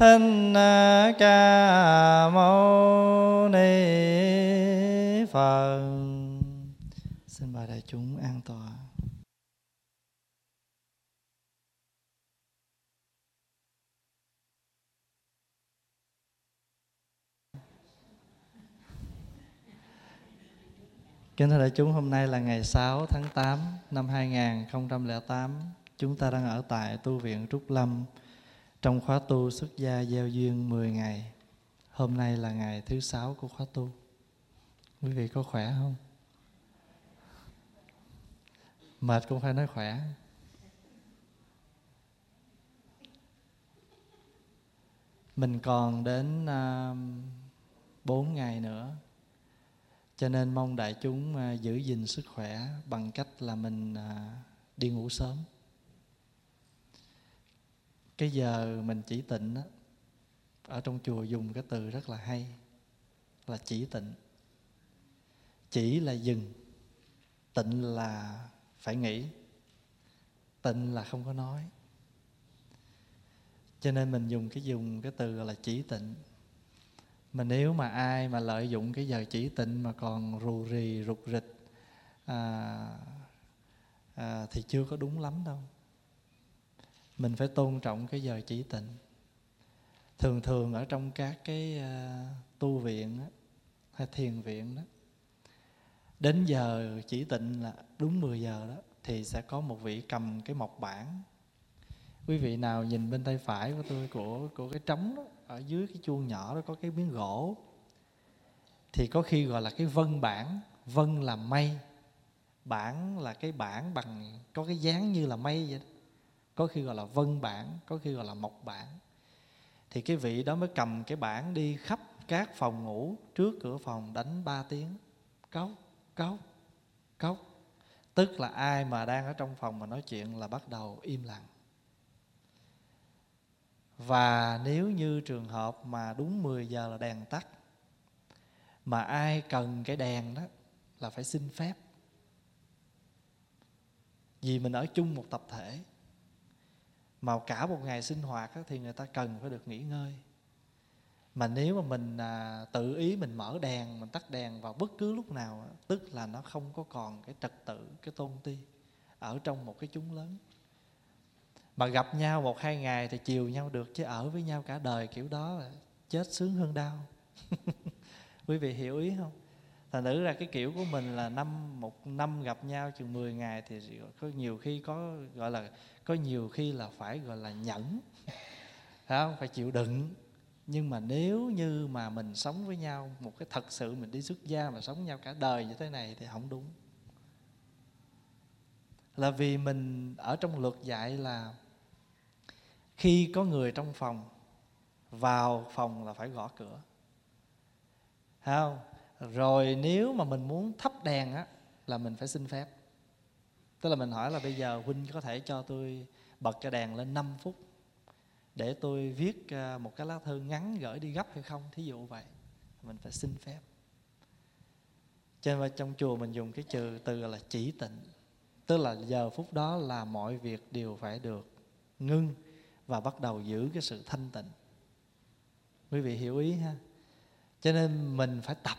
Thích Ca Mâu Ni Phật. Xin mời đại chúng an tọa. Kính thưa đại chúng, hôm nay là ngày 6 tháng 8 năm 2008. Chúng ta đang ở tại tu viện Trúc Lâm trong khóa tu xuất gia gieo duyên 10 ngày. Hôm nay là ngày thứ sáu của khóa tu. Quý vị có khỏe không? Mệt cũng phải nói khỏe. Mình còn đến um, uh, 4 ngày nữa cho nên mong đại chúng uh, giữ gìn sức khỏe bằng cách là mình uh, đi ngủ sớm cái giờ mình chỉ tịnh á ở trong chùa dùng cái từ rất là hay là chỉ tịnh. Chỉ là dừng tịnh là phải nghĩ tịnh là không có nói. Cho nên mình dùng cái dùng cái từ là chỉ tịnh. Mà nếu mà ai mà lợi dụng cái giờ chỉ tịnh mà còn rù rì rụt rịch à, à, thì chưa có đúng lắm đâu mình phải tôn trọng cái giờ chỉ tịnh. Thường thường ở trong các cái uh, tu viện đó, hay thiền viện đó đến giờ chỉ tịnh là đúng 10 giờ đó thì sẽ có một vị cầm cái mộc bản. Quý vị nào nhìn bên tay phải của tôi của của cái trống đó ở dưới cái chuông nhỏ đó có cái miếng gỗ thì có khi gọi là cái vân bản. Vân là mây bản là cái bản bằng có cái dáng như là mây vậy đó có khi gọi là vân bản, có khi gọi là mộc bản. Thì cái vị đó mới cầm cái bản đi khắp các phòng ngủ, trước cửa phòng đánh ba tiếng. Cốc cốc cốc. Tức là ai mà đang ở trong phòng mà nói chuyện là bắt đầu im lặng. Và nếu như trường hợp mà đúng 10 giờ là đèn tắt, mà ai cần cái đèn đó là phải xin phép. Vì mình ở chung một tập thể mà cả một ngày sinh hoạt đó, thì người ta cần phải được nghỉ ngơi. Mà nếu mà mình à, tự ý mình mở đèn mình tắt đèn vào bất cứ lúc nào tức là nó không có còn cái trật tự cái tôn ti ở trong một cái chúng lớn. Mà gặp nhau một hai ngày thì chiều nhau được chứ ở với nhau cả đời kiểu đó là chết sướng hơn đau. Quý vị hiểu ý không? Thành nữ ra cái kiểu của mình là năm, một năm gặp nhau chừng 10 ngày thì có nhiều khi có, gọi là, có nhiều khi là phải, gọi là, nhẫn. Phải không? Phải chịu đựng. Nhưng mà nếu như mà mình sống với nhau, một cái thật sự mình đi xuất gia mà sống với nhau cả đời như thế này thì không đúng. Là vì mình ở trong luật dạy là khi có người trong phòng, vào phòng là phải gõ cửa. Thấy không? Rồi nếu mà mình muốn thắp đèn á, là mình phải xin phép. Tức là mình hỏi là bây giờ huynh có thể cho tôi bật cái đèn lên 5 phút để tôi viết à, một cái lá thư ngắn gửi đi gấp hay không? Thí dụ vậy, mình phải xin phép. Cho nên trong chùa mình dùng cái từ từ là chỉ tịnh. Tức là giờ phút đó là mọi việc đều phải được ngưng và bắt đầu giữ cái sự thanh tịnh. Quý vị hiểu ý ha? Cho nên mình phải tập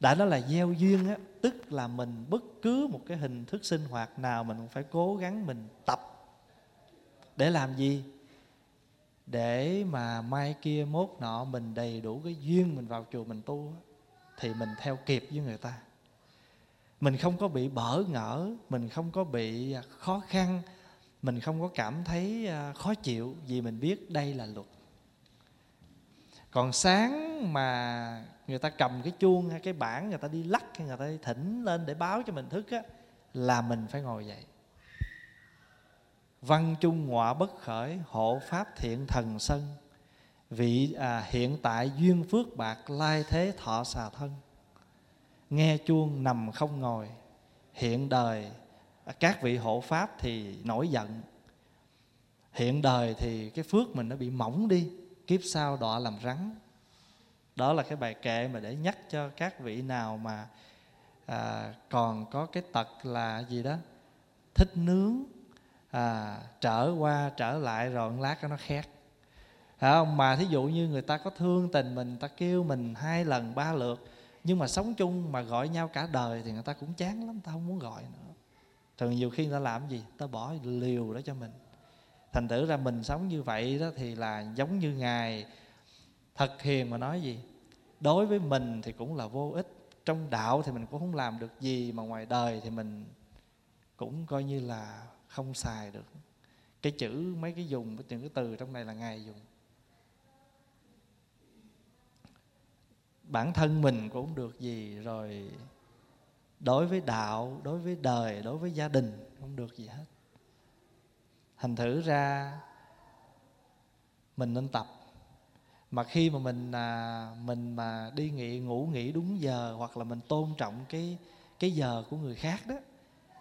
đã nói là gieo duyên á, tức là mình bất cứ một cái hình thức sinh hoạt nào mình cũng phải cố gắng mình tập. Để làm gì? Để mà mai kia mốt nọ mình đầy đủ cái duyên mình vào chùa mình tu thì mình theo kịp với người ta. Mình không có bị bỡ ngỡ, mình không có bị à, khó khăn, mình không có cảm thấy à, khó chịu vì mình biết đây là luật. Còn sáng mà người ta cầm cái chuông hay cái bảng người ta đi lắc hay người ta đi thỉnh lên để báo cho mình thức á là mình phải ngồi dậy. Văn chung ngọa bất khởi hộ pháp thiện thần sân vị à, hiện tại duyên phước bạc lai thế thọ xà thân. Nghe chuông nằm không ngồi hiện đời à, các vị hộ pháp thì nổi giận. Hiện đời thì cái phước mình nó bị mỏng đi kiếp sau đọa làm rắn đó là cái bài kệ mà để nhắc cho các vị nào mà à, còn có cái tật là gì đó thích nướng à, trở qua trở lại rồi một lát nó khét. Không? mà thí dụ như người ta có thương tình mình ta kêu mình hai lần ba lượt nhưng mà sống chung mà gọi nhau cả đời thì người ta cũng chán lắm ta không muốn gọi nữa. Thường nhiều khi người ta làm gì? Ta bỏ liều đó cho mình. Thành thử ra mình sống như vậy đó thì là giống như ngài thật hiền mà nói gì? Đối với mình thì cũng là vô ích. Trong đạo thì mình cũng không làm được gì, mà ngoài đời thì mình cũng coi như là không xài được. Cái chữ, mấy cái dùng, những cái từ trong này là ngài dùng. Bản thân mình cũng không được gì rồi. Đối với đạo, đối với đời, đối với gia đình không được gì hết. Thành thử ra, mình nên tập mà khi mà mình à, mình mà đi nghỉ ngủ nghỉ đúng giờ hoặc là mình tôn trọng cái cái giờ của người khác đó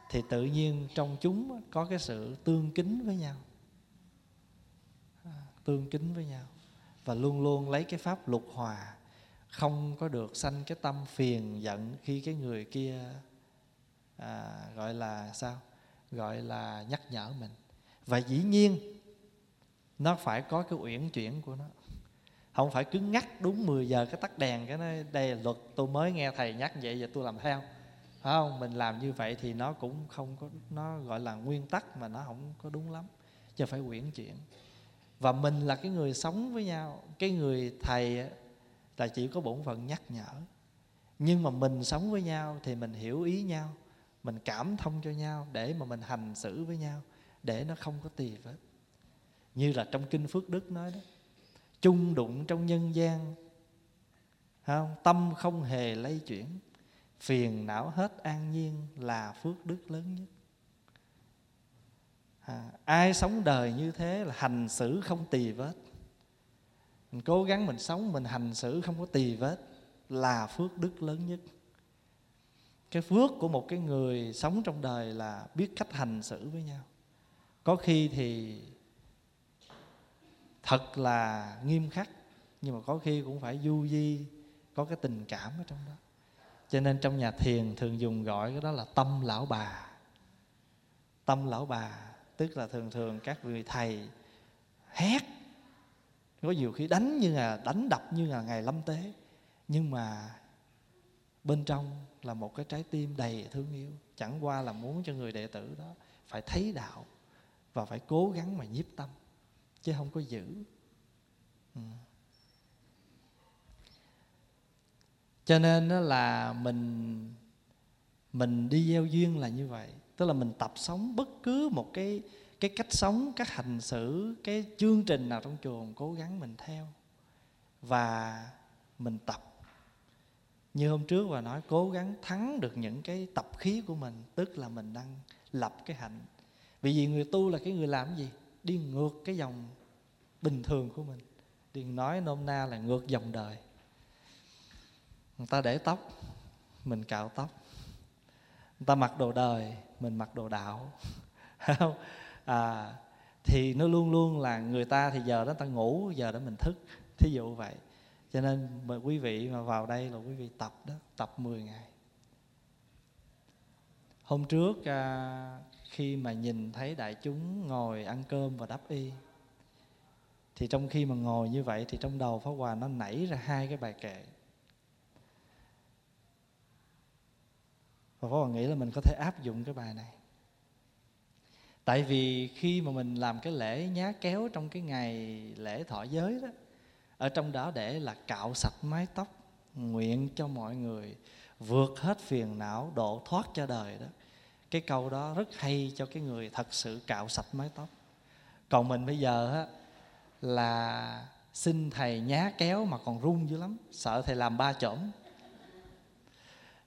thì tự nhiên trong chúng có cái sự tương kính với nhau. À, tương kính với nhau. Và luôn luôn lấy cái pháp lục hòa. Không có được sanh cái tâm phiền giận khi cái người kia à, gọi là sao? Gọi là nhắc nhở mình. Và dĩ nhiên nó phải có cái uyển chuyển của nó không phải cứ ngắt đúng 10 giờ cái tắt đèn cái nói đây là luật, tôi mới nghe thầy nhắc vậy và tôi làm theo. Phải không? Mình làm như vậy thì nó cũng không có, nó gọi là nguyên tắc mà nó không có đúng lắm, chứ phải quyển chuyển. Và mình là cái người sống với nhau, cái người thầy là chỉ có bổn phận nhắc nhở. Nhưng mà mình sống với nhau thì mình hiểu ý nhau, mình cảm thông cho nhau để mà mình hành xử với nhau, để nó không có tì vết. Như là trong kinh phước đức nói đó chung đụng trong nhân gian. Không? tâm không hề lay chuyển. Phiền não hết an nhiên là phước đức lớn nhất. À, ai sống đời như thế là hành xử không tì vết. Mình cố gắng mình sống mình hành xử không có tì vết là phước đức lớn nhất. Cái phước của một cái người sống trong đời là biết cách hành xử với nhau. Có khi thì thật là nghiêm khắc, nhưng mà có khi cũng phải du di, có cái tình cảm ở trong đó. Cho nên trong nhà thiền thường dùng gọi cái đó là tâm lão bà. Tâm lão bà, tức là thường thường các vị thầy hét. Có nhiều khi đánh như là đánh đập như là ngày lâm tế. Nhưng mà bên trong là một cái trái tim đầy thương yêu. Chẳng qua là muốn cho người đệ tử đó phải thấy đạo và phải cố gắng mà nhiếp tâm chứ không có giữ. Ừ. cho nên đó là mình mình đi gieo duyên là như vậy. Tức là mình tập sống bất cứ một cái cái cách sống các hành xử, cái chương trình nào trong trường cố gắng mình theo. Và mình tập. Như hôm trước và nói, cố gắng thắng được những cái tập khí của mình, tức là mình đang lập cái hạnh. Vì vì người tu là cái người làm gì? Đi ngược cái dòng bình thường của mình. Đừng nói nôm na là ngược dòng đời. Người ta để tóc mình cạo tóc. Người ta mặc đồ đời mình mặc đồ đạo. Không? À, thì nó luôn luôn là người ta thì giờ đó ta ngủ giờ đó mình thức. Thí dụ vậy. Cho nên mà quý vị mà vào đây là quý vị tập đó tập 10 ngày. Hôm trước à, khi mà nhìn thấy đại chúng ngồi ăn cơm và đắp y, thì trong khi mà ngồi như vậy thì trong đầu pháp hòa nó nảy ra hai cái bài kệ. Và pháp hòa nghĩ là mình có thể áp dụng cái bài này. Tại vì khi mà mình làm cái lễ nhá kéo trong cái ngày lễ thọ giới đó, ở trong đó để là cạo sạch mái tóc, nguyện cho mọi người vượt hết phiền não, độ thoát cho đời đó cái câu đó rất hay cho cái người thật sự cạo sạch mái tóc. Còn mình bây giờ á, là xin thầy nhá kéo mà còn run dữ lắm, sợ thầy làm ba chổm.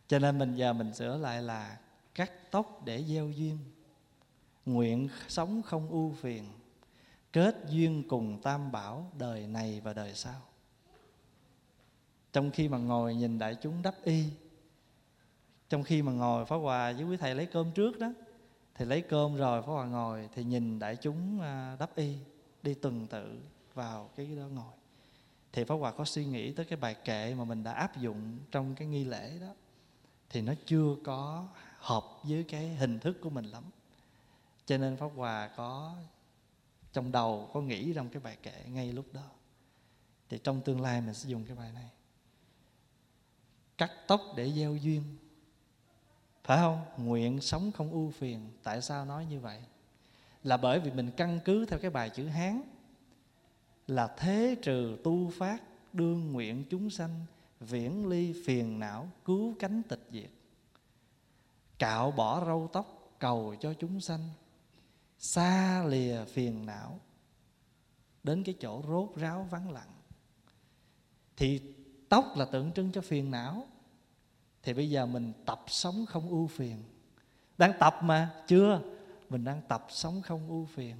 Cho nên mình giờ mình sửa lại là cắt tóc để gieo duyên, nguyện sống không ưu phiền, kết duyên cùng tam bảo đời này và đời sau. Trong khi mà ngồi nhìn đại chúng đắp y trong khi mà ngồi phá hòa với quý thầy lấy cơm trước đó, thì lấy cơm rồi phá hòa ngồi thì nhìn đại chúng à, đắp y, đi tuần tự vào cái đó ngồi. Thì Pháp Hòa có suy nghĩ tới cái bài kệ mà mình đã áp dụng trong cái nghi lễ đó, thì nó chưa có hợp với cái hình thức của mình lắm. Cho nên Pháp Hòa có, trong đầu có nghĩ trong cái bài kệ ngay lúc đó. Thì trong tương lai mình sẽ dùng cái bài này. Cắt tóc để gieo duyên phải không? Nguyện sống không ưu phiền. Tại sao nói như vậy? Là bởi vì mình căn cứ theo cái bài chữ hán là thế trừ tu phát, đương nguyện chúng sanh, viễn ly phiền não, cứu cánh tịch diệt. Cạo bỏ râu tóc, cầu cho chúng sanh, xa lìa phiền não. Đến cái chỗ rốt ráo vắng lặng. Thì tóc là tượng trưng cho phiền não thì bây giờ mình tập sống không ưu phiền. Đang tập mà, chưa? Mình đang tập sống không ưu phiền.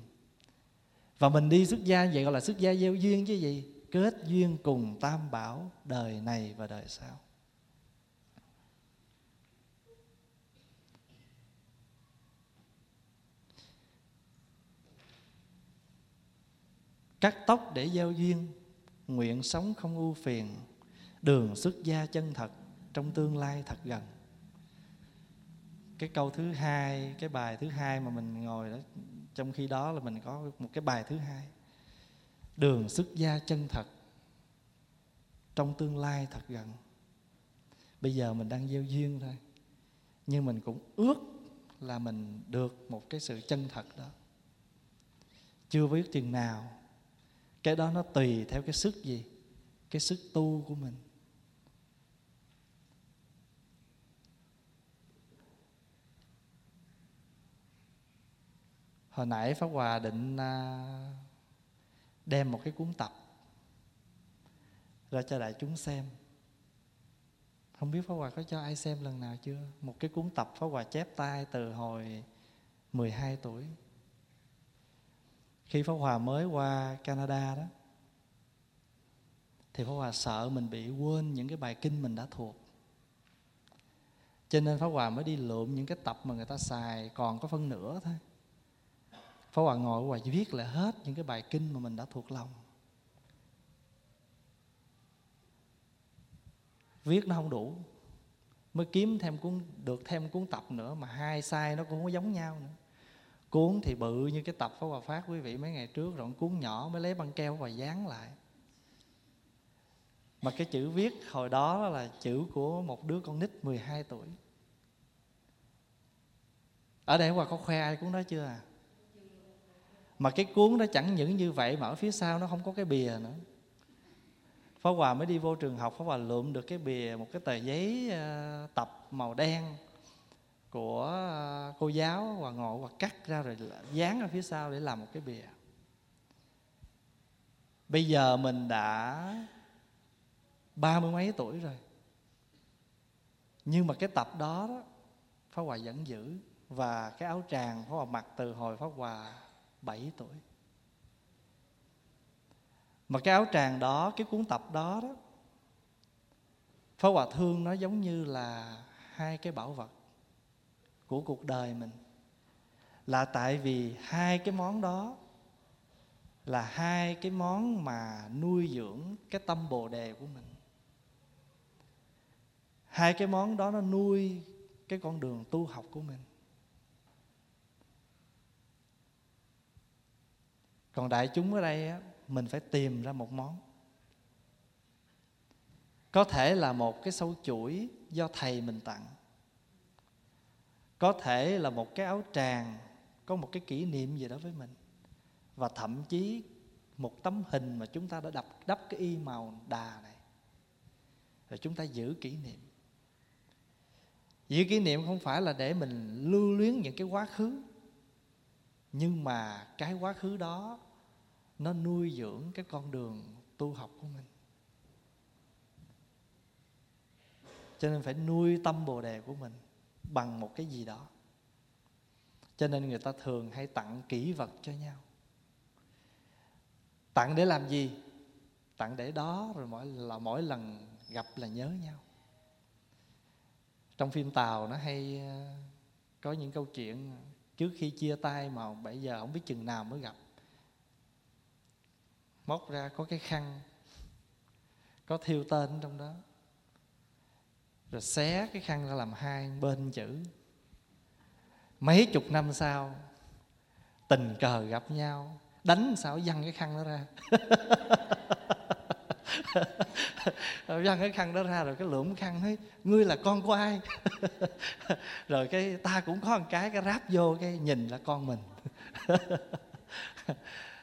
Và mình đi xuất gia, vậy gọi là xuất gia gieo duyên chứ gì? Kết duyên cùng tam bảo đời này và đời sau. Cắt tóc để gieo duyên, nguyện sống không ưu phiền, đường xuất gia chân thật trong tương lai thật gần. Cái câu thứ hai, cái bài thứ hai mà mình ngồi đó, trong khi đó là mình có một cái bài thứ hai. Đường xuất gia chân thật, trong tương lai thật gần. Bây giờ mình đang gieo duyên thôi, nhưng mình cũng ước là mình được một cái sự chân thật đó. Chưa biết chừng nào, cái đó nó tùy theo cái sức gì, cái sức tu của mình. Hồi nãy pháp hòa định à, đem một cái cuốn tập ra cho đại chúng xem. Không biết Pháp Hòa có cho ai xem lần nào chưa? Một cái cuốn tập Pháp Hòa chép tay từ hồi 12 tuổi. Khi Pháp Hòa mới qua Canada đó, Thì Pháp Hòa sợ mình bị quên những cái bài kinh mình đã thuộc. Cho nên Pháp Hòa mới đi lượm những cái tập mà người ta xài, Còn có phân nửa thôi. Pháp Hoàng ngồi và Hòa viết lại hết những cái bài kinh mà mình đã thuộc lòng. Viết nó không đủ. Mới kiếm thêm cuốn, được thêm cuốn tập nữa Mà hai sai nó cũng không giống nhau nữa. Cuốn thì bự như cái tập Pháp Hòa phát quý vị mấy ngày trước, Rồi cuốn nhỏ mới lấy băng keo và dán lại. Mà cái chữ viết hồi đó là chữ của một đứa con nít 12 tuổi. Ở đây Hòa có khoe ai cuốn đó chưa à? Mà cái cuốn nó chẳng những như vậy mà ở phía sau nó không có cái bìa nữa. Pháp Hòa mới đi vô trường học Pháp Hòa lượm được cái bìa một cái tờ giấy à, tập màu đen của à, cô giáo Hòa ngồi và cắt ra rồi dán ở phía sau để làm một cái bìa. Bây giờ mình đã ba mươi mấy tuổi rồi. Nhưng mà cái tập đó, đó Pháp Hòa vẫn giữ. Và cái áo tràng Pháp Hòa mặc từ hồi Pháp Hòa 7 tuổi. Mà cái áo tràng đó, cái cuốn tập đó đó phó Hòa Thương nó giống như là hai cái bảo vật của cuộc đời mình. Là tại vì hai cái món đó là hai cái món mà nuôi dưỡng cái tâm bồ đề của mình. Hai cái món đó nó nuôi cái con đường tu học của mình. Còn đại chúng ở đây á, mình phải tìm ra một món. Có thể là một cái sâu chuỗi do thầy mình tặng. Có thể là một cái áo tràng có một cái kỷ niệm gì đó với mình. Và thậm chí một tấm hình mà chúng ta đã đập đắp cái y màu đà này. Rồi chúng ta giữ kỷ niệm. Giữ kỷ niệm không phải là để mình lưu luyến những cái quá khứ. Nhưng mà cái quá khứ đó nó nuôi dưỡng cái con đường tu học của mình. Cho nên phải nuôi tâm bồ đề của mình bằng một cái gì đó. Cho nên người ta thường hay tặng kỷ vật cho nhau. Tặng để làm gì? Tặng để đó rồi mỗi, là mỗi lần gặp là nhớ nhau. Trong phim tàu nó hay ờ, có những câu chuyện, trước khi chia tay mà bây giờ không biết chừng nào mới gặp móc ra có cái khăn có thiêu tên trong đó. Rồi xé cái khăn ra làm hai bên chữ. Mấy chục năm sau tình cờ gặp nhau đánh sao văng cái khăn đó ra. Văng cái khăn đó ra rồi cái lượm khăn ấy, ngươi là con của ai? Rồi cái ta cũng có một cái cái ráp vô cái nhìn là con mình.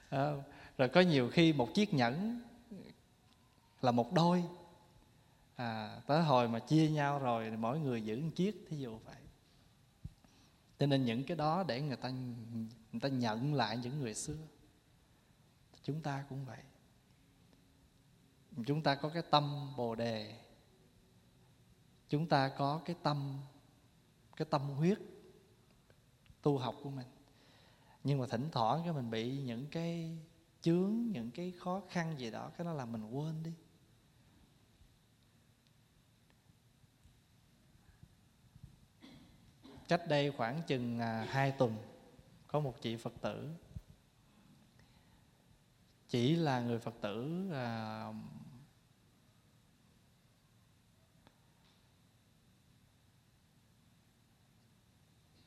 Ờ, rồi có nhiều khi một chiếc nhẫn là một đôi. À, tới hồi mà chia nhau rồi mỗi người giữ một chiếc thí dụ vậy. Cho nên những cái đó để người ta người ta nhận lại những người xưa. Chúng ta cũng vậy. Chúng ta có cái tâm bồ đề. Chúng ta có cái tâm cái tâm huyết tu học của mình. Nhưng mà thỉnh thoảng cái mình bị những cái chướng những cái khó khăn gì đó cái đó là mình quên đi. Cách đây khoảng chừng à, hai tuần có một chị phật tử chỉ là người phật tử à,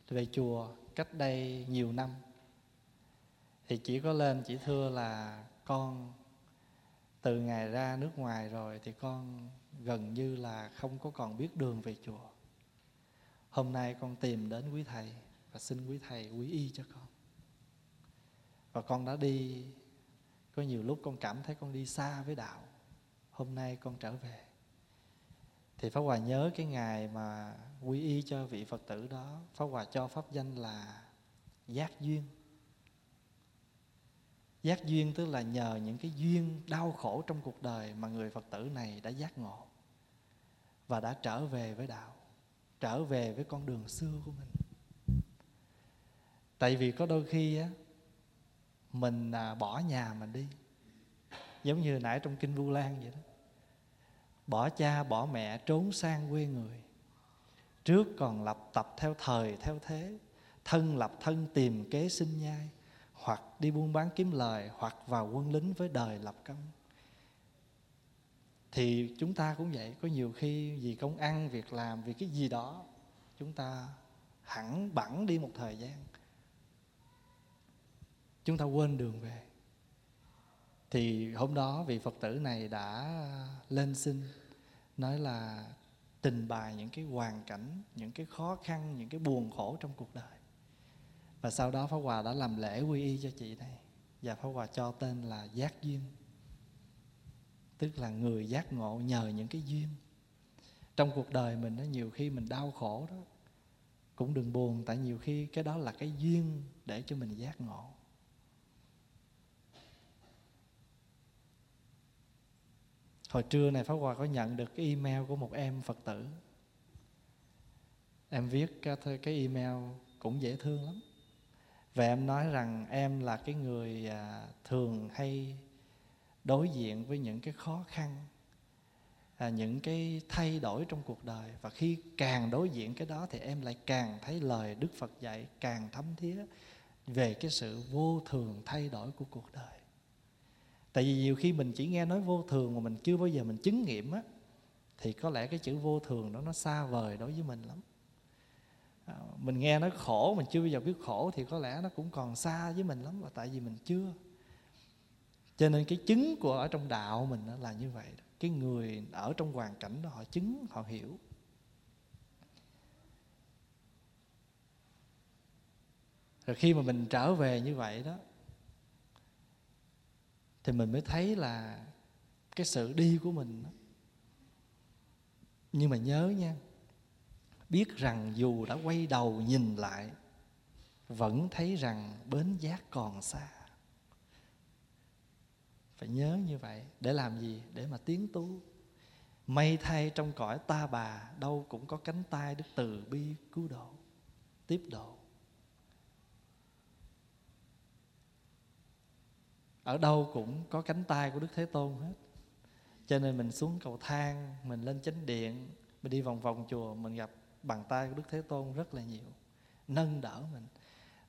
về chùa cách đây nhiều năm thì chỉ có lên, chỉ thưa là con, từ ngày ra nước ngoài rồi thì con gần như là không có còn biết đường về chùa. Hôm nay con tìm đến quý thầy và xin quý thầy quý y cho con. Và con đã đi, có nhiều lúc con cảm thấy con đi xa với đạo. Hôm nay con trở về. Thì Pháp Hòa nhớ cái ngày mà quy y cho vị Phật tử đó, Pháp Hòa cho pháp danh là giác duyên. Giác duyên tức là nhờ những cái duyên đau khổ trong cuộc đời Mà người Phật tử này đã giác ngộ Và đã trở về với đạo, Trở về với con đường xưa của mình. Tại vì có đôi khi á, Mình à, bỏ nhà mình đi, Giống như nãy trong Kinh Vu Lan vậy đó. Bỏ cha, bỏ mẹ, trốn sang quê người. Trước còn lập tập theo thời, theo thế, Thân lập thân tìm kế sinh nhai. Hoặc đi buôn bán kiếm lời Hoặc vào quân lính với đời lập công. Thì chúng ta cũng vậy Có nhiều khi vì công ăn, việc làm, vì cái gì đó Chúng ta hẳn bẵng đi một thời gian. Chúng ta quên đường về. Thì hôm đó vị phật tử này đã lên xin nói là trình bày những cái hoàn cảnh những cái khó khăn những cái buồn khổ trong cuộc đời và sau đó pháp hòa đã làm lễ quy y cho chị này và pháp hòa cho tên là giác duyên. Tức là người giác ngộ nhờ những cái duyên. Trong cuộc đời mình nó nhiều khi mình đau khổ đó, cũng đừng buồn, tại nhiều khi cái đó là cái duyên để cho mình giác ngộ. Hồi trưa này pháp hòa có nhận được cái email của một em phật tử. Em viết cái email cũng dễ thương lắm và em nói rằng em là cái người à, thường hay đối diện với những cái khó khăn à, những cái thay đổi trong cuộc đời. Và khi càng đối diện cái đó thì em lại càng thấy lời đức phật dạy càng thấm thía về cái sự vô thường thay đổi của cuộc đời. Tại vì nhiều khi mình chỉ nghe nói vô thường mà mình chưa bao giờ mình chứng nghiệm á thì có lẽ cái chữ vô thường đó nó xa vời đối với mình lắm à, mình nghe nó khổ mình chưa bao giờ biết khổ thì có lẽ nó cũng còn xa với mình lắm là tại vì mình chưa. Cho nên cái chứng của ở trong đạo mình là như vậy cái người ở trong hoàn cảnh đó họ chứng họ hiểu. Rồi khi mà mình trở về như vậy đó thì mình mới thấy là cái sự đi của mình nhưng mà nhớ nha biết rằng dù đã quay đầu nhìn lại, vẫn thấy rằng bến giác còn xa. Phải nhớ như vậy, để làm gì? Để mà tiến tu may thay trong cõi ta bà, đâu cũng có cánh tay đức từ bi cứu độ, tiếp độ. Ở đâu cũng có cánh tay của đức thế tôn hết. Cho nên mình xuống cầu thang, mình lên chánh điện, mình đi vòng vòng chùa, mình gặp bàn tay của đức thế tôn rất là nhiều, nâng đỡ mình.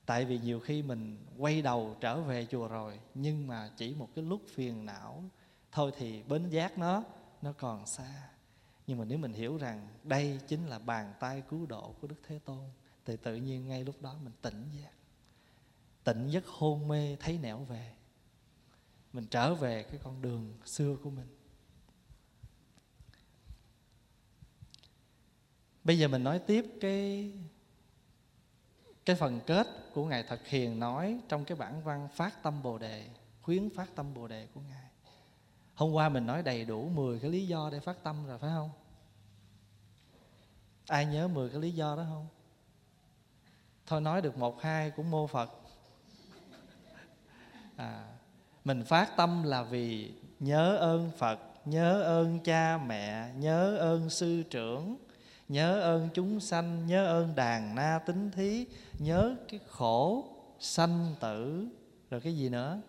Tại vì nhiều khi mình quay đầu trở về chùa rồi, nhưng mà chỉ một cái lúc phiền não thôi thì bến giác nó nó còn xa. Nhưng mà nếu mình hiểu rằng đây chính là bàn tay cứu độ của đức thế tôn, thì tự nhiên ngay lúc đó mình tỉnh giác. Tỉnh giấc hôn mê, thấy nẻo về. Mình trở về cái con đường xưa của mình. Bây giờ mình nói tiếp cái cái phần kết của ngài thật hiền nói trong cái bản văn phát tâm bồ đề khuyến phát tâm bồ đề của ngài. Hôm qua mình nói đầy đủ 10 cái lý do để phát tâm rồi phải không? Ai nhớ 10 cái lý do đó không? Thôi nói được một hai cũng mô phật. À, mình phát tâm là vì nhớ ơn phật nhớ ơn cha mẹ nhớ ơn sư trưởng nhớ ơn chúng sanh, nhớ ơn đàn na tính thí, nhớ cái khổ sanh tử. Rồi cái gì nữa?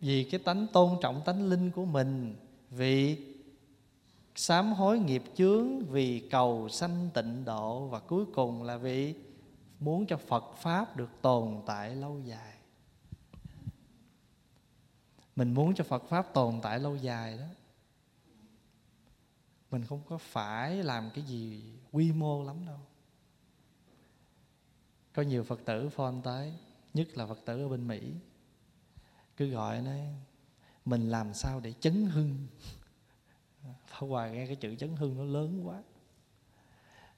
Vì cái tánh tôn trọng tánh linh của mình, vì sám hối nghiệp chướng, vì cầu sanh tịnh độ, và cuối cùng là vì muốn cho phật pháp được tồn tại lâu dài. Mình muốn cho phật pháp tồn tại lâu dài đó mình không có phải làm cái gì quy mô lắm đâu. Có nhiều phật tử phone tới nhất là phật tử ở bên mỹ. Cứ gọi nói mình làm sao để chấn hưng? Pháp Hòa nghe cái chữ chấn hưng nó lớn quá.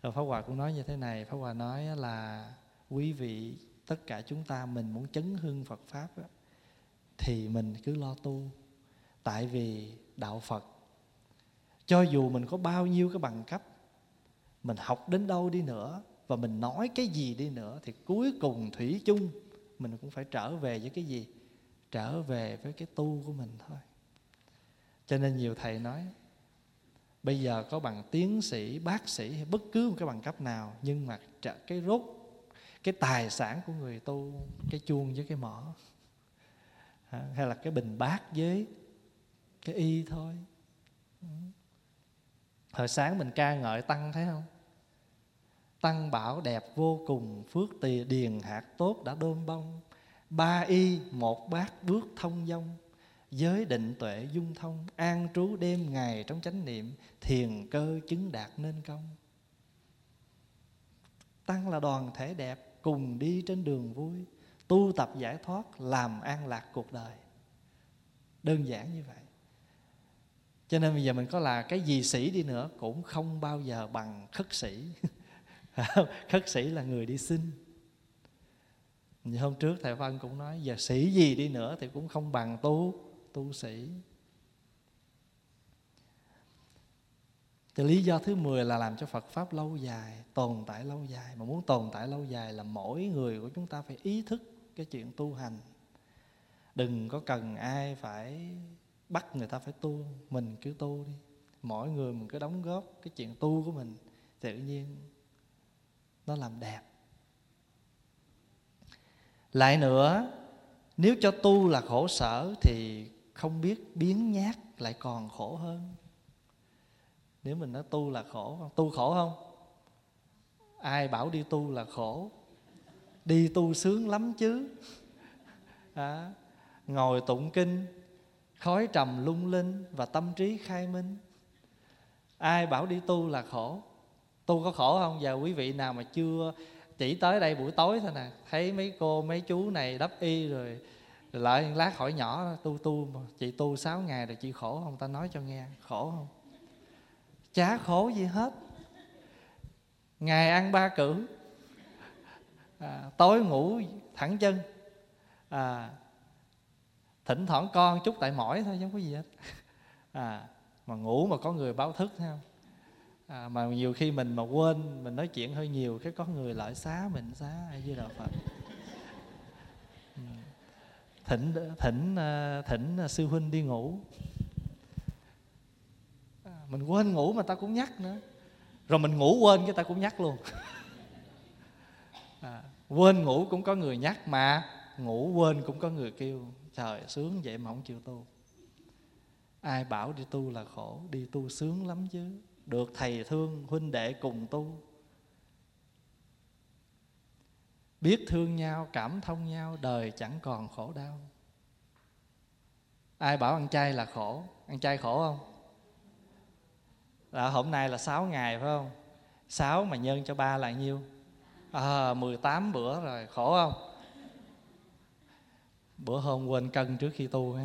Rồi Pháp Hòa cũng nói như thế này Pháp Hòa nói là Quý vị tất cả chúng ta Mình muốn chấn hưng Phật Pháp đó, Thì mình cứ lo tu. Tại vì Đạo Phật cho dù mình có bao nhiêu cái bằng cấp, mình học đến đâu đi nữa và mình nói cái gì đi nữa thì cuối cùng thủy chung mình cũng phải trở về với cái gì? Trở về với cái tu của mình thôi. Cho nên nhiều thầy nói, bây giờ có bằng tiến sĩ, bác sĩ hay bất cứ một cái bằng cấp nào, nhưng mà cái rốt, cái tài sản của người tu, cái chuông với cái mỏ hay là cái bình bát với cái y thôi. Hồi sáng mình ca ngợi Tăng, thấy không? Tăng bảo đẹp vô cùng, Phước tì, điền hạt tốt đã đôn bông. Ba y, một bát bước thông dông. Giới định tuệ dung thông, An trú đêm ngày trong chánh niệm, Thiền cơ chứng đạt nên công. Tăng là đoàn thể đẹp, Cùng đi trên đường vui, Tu tập giải thoát, Làm an lạc cuộc đời. Đơn giản như vậy cho nên bây giờ mình có là cái gì sĩ đi nữa cũng không bao giờ bằng khất sĩ khất sĩ là người đi xin như hôm trước thầy văn cũng nói giờ sĩ gì đi nữa thì cũng không bằng tu tu sĩ thì lý do thứ 10 là làm cho Phật Pháp lâu dài, tồn tại lâu dài. Mà muốn tồn tại lâu dài là mỗi người của chúng ta phải ý thức cái chuyện tu hành. Đừng có cần ai phải bắt người ta phải tu mình cứ tu đi. Mỗi người mình cứ đóng góp cái chuyện tu của mình tự nhiên nó làm đẹp. Lại nữa nếu cho tu là khổ sở thì không biết biến nhát lại còn khổ hơn. Nếu mình nói tu là khổ không? Tu khổ không? Ai bảo đi tu là khổ? Đi tu sướng lắm chứ. À, ngồi tụng kinh khói trầm lung linh và tâm trí khai minh. Ai bảo đi tu là khổ. Tu có khổ không? Giờ quý vị nào mà chưa chỉ tới đây buổi tối thôi nè. Thấy mấy cô mấy chú này đắp y rồi, rồi lại lát hỏi nhỏ tu tu mà chị tu 6 ngày rồi chị khổ không? Ta nói cho nghe khổ không? Chả khổ gì hết. Ngày ăn ba cử. À, tối ngủ thẳng chân. À, thỉnh thoảng con chút tại mỏi thôi không có gì hết. À mà ngủ mà có người báo thức thấy không? À, mà nhiều khi mình mà quên mình nói chuyện hơi nhiều cái có người lại xá mình xá ai với đạo phật. Ừ. Thỉnh thỉnh ờ, thỉnh ờ, sư huynh đi ngủ. À, mình quên ngủ mà ta cũng nhắc nữa. Rồi mình ngủ quên cái ta cũng nhắc luôn. À, quên ngủ cũng có người nhắc mà ngủ quên cũng có người kêu trời sướng vậy mà không chịu tu. Ai bảo đi tu là khổ đi tu sướng lắm chứ. Được thầy thương huynh đệ cùng tu. Biết thương nhau cảm thông nhau đời chẳng còn khổ đau. Ai bảo ăn chay là khổ? Ăn chay khổ không? Là hôm nay là 6 ngày phải không? 6 mà nhân cho ba là nhiêu? À, 18 bữa rồi khổ không? Bữa hôm quên cân trước khi tu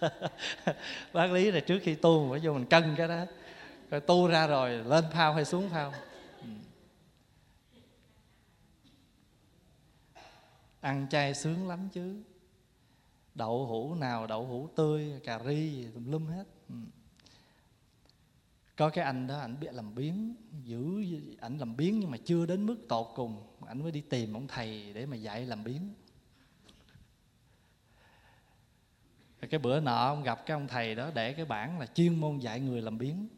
bác lý là trước khi tu phải vô mình cân cái đó. Rồi tu ra rồi, lên phao hay xuống phao. Ừ. Ăn chay sướng lắm chứ. Đậu hũ nào đậu hũ tươi, cà ri gì, tùm lum hết. Ừ có cái anh đó, ảnh bị làm biến giữ ảnh làm biến nhưng mà chưa đến mức tột cùng. Ảnh mới đi tìm ông thầy để mà dạy làm biến cái bữa nọ ông gặp cái ông thầy đó để cái bản là chuyên môn dạy người làm biến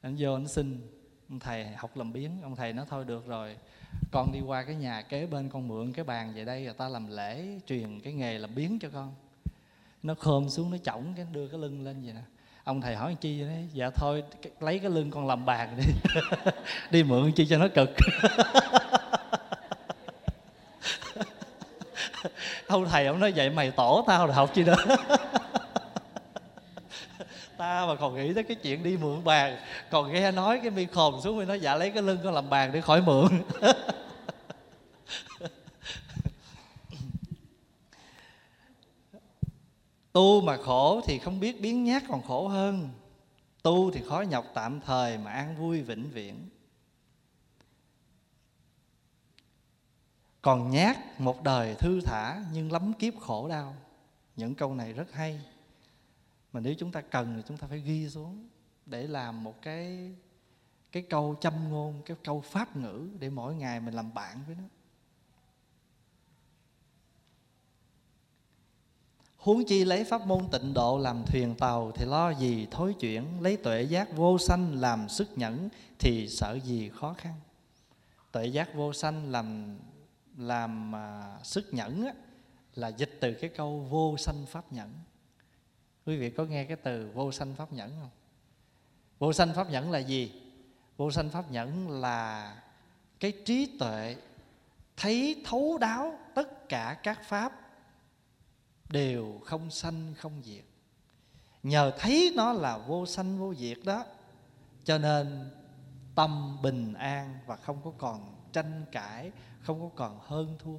anh vô anh xin, ông thầy, học làm biến ông thầy nói, thôi được rồi, con đi qua cái nhà kế bên con mượn cái bàn về đây người ta làm lễ truyền cái nghề làm biến cho con. Nó khom xuống, nó chỏng cái, đưa cái lưng lên vậy nè ông thầy hỏi chi vậy đấy? Dạ thôi lấy cái lưng con làm bàn đi. Đi mượn chi cho nó cực. Ông thầy ông nói vậy mày tổ tao rồi học chi đó. Ta mà còn nghĩ tới cái chuyện đi mượn bàn. Còn nghe nói cái mi khồn xuống mới nói dạ lấy cái lưng con làm bàn để khỏi mượn. Tu mà khổ thì không biết biến nhát còn khổ hơn. Tu thì khó nhọc tạm thời mà an vui vĩnh viễn. Còn nhát một đời thư thả nhưng lắm kiếp khổ đau. Những câu này rất hay. Mà nếu chúng ta cần thì chúng ta phải ghi xuống để làm một cái cái câu châm ngôn, cái câu pháp ngữ để mỗi ngày mình làm bạn với nó. Huống chi lấy pháp môn tịnh độ làm thuyền tàu Thì lo gì? Thối chuyển Lấy tuệ giác vô sanh làm sức nhẫn Thì sợ gì khó khăn? Tuệ giác vô sanh làm làm à, sức nhẫn á, là dịch từ cái câu vô sanh pháp nhẫn. Quý vị có nghe cái từ vô sanh pháp nhẫn không? Vô sanh pháp nhẫn là gì? Vô sanh pháp nhẫn là cái trí tuệ thấy thấu đáo tất cả các pháp đều không sanh, không diệt. Nhờ thấy nó là vô sanh, vô diệt đó, cho nên tâm bình an và không có còn tranh cãi, không có còn hơn thua.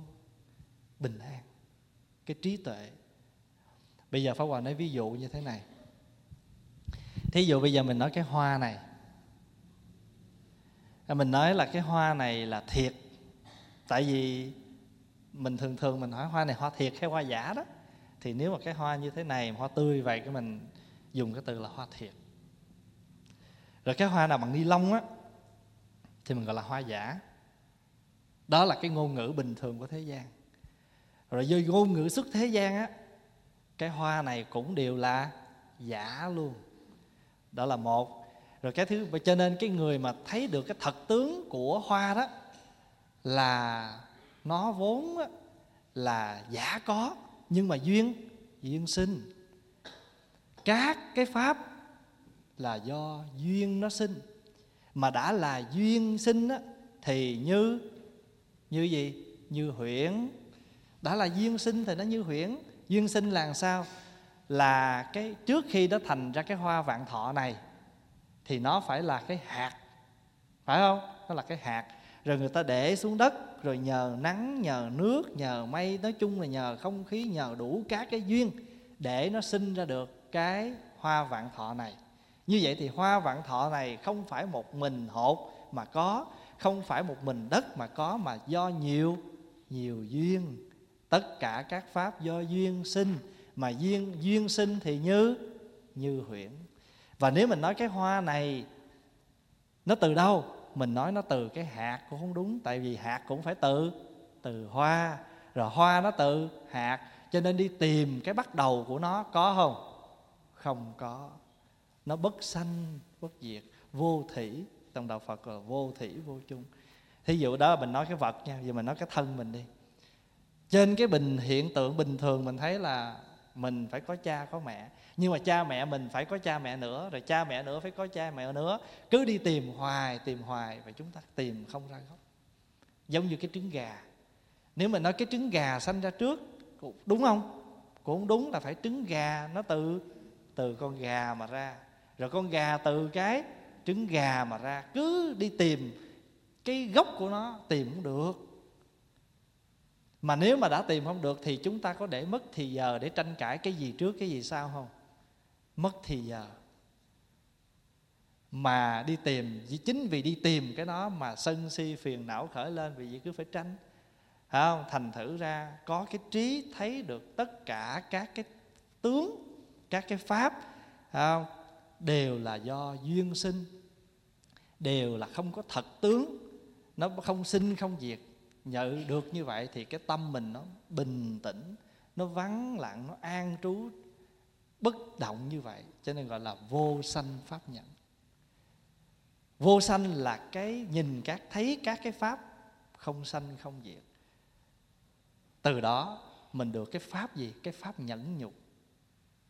Bình an, cái trí tuệ. Bây giờ pháp hòa nói ví dụ như thế này. Thí dụ bây giờ mình nói cái hoa này. Mình nói là cái hoa này là thiệt. Tại vì mình thường thường mình hỏi hoa này hoa thiệt hay hoa giả đó? Thì nếu mà cái hoa như thế này, hoa tươi vậy cái mình dùng cái từ là hoa thiệt. Rồi cái hoa nào bằng ni lông á, thì mình gọi là hoa giả. Đó là cái ngôn ngữ bình thường của thế gian. Rồi với ngôn ngữ xuất thế gian á, cái hoa này cũng đều là giả luôn. Đó là một. Rồi cái thứ, cho nên cái người mà thấy được cái thật tướng của hoa đó là nó vốn là giả có nhưng mà duyên duyên sinh. Các cái pháp là do duyên nó sinh. Mà đã là duyên sinh á, thì như như gì? Như huyễn. Đã là duyên sinh thì nó như huyễn. Duyên sinh là sao? Là cái trước khi nó thành ra cái hoa vạn thọ này thì nó phải là cái hạt. Phải không? Nó là cái hạt. Rồi người ta để xuống đất rồi nhờ nắng, nhờ nước, nhờ mây, nói chung là nhờ không khí, nhờ đủ các cái duyên để nó sinh ra được cái hoa vạn thọ này. Như vậy thì hoa vạn thọ này không phải một mình hột mà có, không phải một mình đất mà có, mà do nhiều nhiều duyên. Tất cả các pháp do duyên sinh, mà duyên duyên sinh thì như như huyễn. Và nếu mình nói cái hoa này, nó từ đâu? Mình nói nó từ cái hạt cũng không đúng, tại vì hạt cũng phải từ từ hoa. Rồi hoa nó từ hạt, cho nên đi tìm cái bắt đầu của nó có không? Không có. Nó bất sanh, bất diệt, vô thủy trong đạo phật là vô thủy vô chung. Thí dụ đó, mình nói cái vật nha, giờ mình nói cái thân mình đi. Trên cái bình hiện tượng bình thường, mình thấy là mình phải có cha, có mẹ nhưng mà cha mẹ mình phải có cha mẹ nữa, rồi cha mẹ nữa phải có cha mẹ nữa. Cứ đi tìm hoài tìm hoài và chúng ta tìm không ra gốc. Giống như cái trứng gà. Nếu mình nói cái trứng gà sanh ra trước đúng không? Cũng đúng là phải trứng gà nó từ từ con gà mà ra. Rồi con gà từ cái trứng gà mà ra. Cứ đi tìm cái gốc của nó, tìm cũng được. Mà nếu mà đã tìm không được thì chúng ta có để mất thì giờ để tranh cãi cái gì trước, cái gì sau không? Mất thì giờ mà đi tìm chính vì đi tìm cái đó mà sân si phiền não khởi lên vì vậy cứ phải tránh. không thành thử ra có cái trí thấy được tất cả các cái tướng, các cái pháp không? đều là do duyên sinh, đều là không có thật tướng nó không sinh, không diệt nhận được như vậy thì cái tâm mình nó bình tĩnh, nó vắng lặng, nó an trú bất động như vậy cho nên gọi là vô sanh pháp nhẫn. Vô sanh là cái nhìn các thấy các cái pháp không sanh không diệt. Từ đó mình được cái pháp gì? Cái pháp nhẫn nhục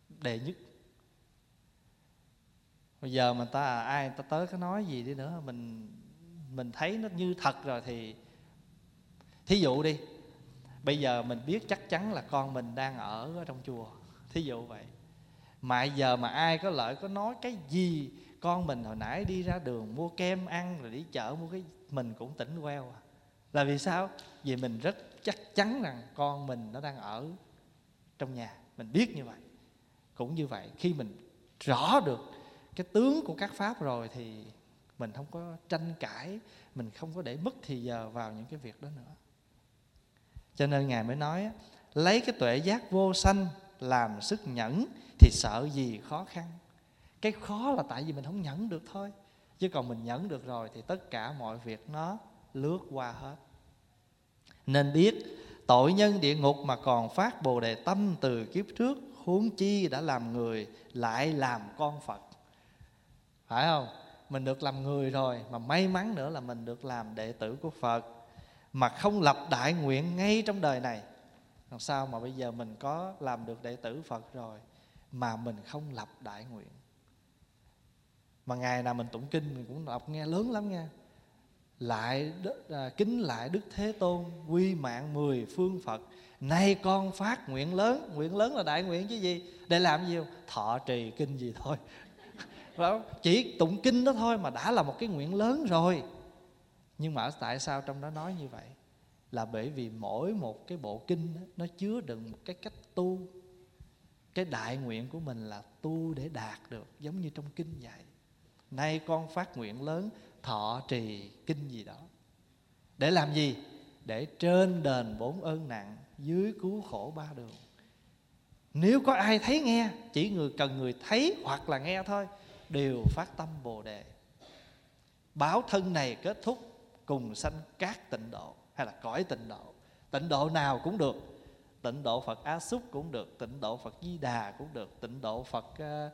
đệ nhất. Bây giờ mà ta ai ta tới có nói gì đi nữa mình mình thấy nó như thật rồi thì thí dụ đi. Bây giờ mình biết chắc chắn là con mình đang ở, ở trong chùa thí dụ vậy mà giờ mà ai có lợi có nói cái gì? Con mình hồi nãy đi ra đường mua kem ăn rồi đi chợ mua cái, mình cũng tỉnh queo à. Là vì sao? Vì mình rất chắc chắn rằng con mình nó đang ở trong nhà. Mình biết như vậy. Cũng như vậy, khi mình rõ được cái tướng của các pháp rồi thì mình không có tranh cãi, mình không có để mất thì giờ vào những cái việc đó nữa. Cho nên ngài mới nói lấy cái tuệ giác vô sanh làm sức nhẫn thì sợ gì khó khăn? Cái khó là tại vì mình không nhẫn được thôi. Chứ còn mình nhẫn được rồi thì tất cả mọi việc nó lướt qua hết. Nên biết, tội nhân địa ngục mà còn phát bồ đề tâm từ kiếp trước, huống chi đã làm người, lại làm con phật. Phải không? Mình được làm người rồi, mà may mắn nữa là mình được làm đệ tử của phật. Mà không lập đại nguyện ngay trong đời này. Làm sao mà bây giờ mình có làm được đệ tử phật rồi? Mà mình không lập đại nguyện. Mà ngày nào mình tụng kinh mình cũng đọc nghe lớn lắm nha lại à, kính lại đức thế tôn quy mạng mười phương phật. Nay con phát nguyện lớn nguyện lớn là đại nguyện chứ gì? Để làm gì không? Thọ trì kinh gì thôi. Đó, chỉ tụng kinh đó thôi mà đã là một cái nguyện lớn rồi. Nhưng mà tại sao trong đó nói như vậy? Là bởi vì mỗi một cái bộ kinh đó, nó chứa đựng một cái cách tu cái đại nguyện của mình là tu để đạt được, giống như trong kinh vậy. Nay con phát nguyện lớn, thọ trì kinh gì đó. Để làm gì? Để trên đền bốn ơn nặng, dưới cứu khổ ba đường. Nếu có ai thấy nghe, chỉ người cần người thấy hoặc là nghe thôi, đều phát tâm bồ đề. Báo thân này kết thúc, cùng sanh các tịnh độ, hay là cõi tịnh độ. Tịnh độ nào cũng được tịnh độ phật a xúc cũng được tịnh độ phật di đà cũng được tịnh độ phật uh,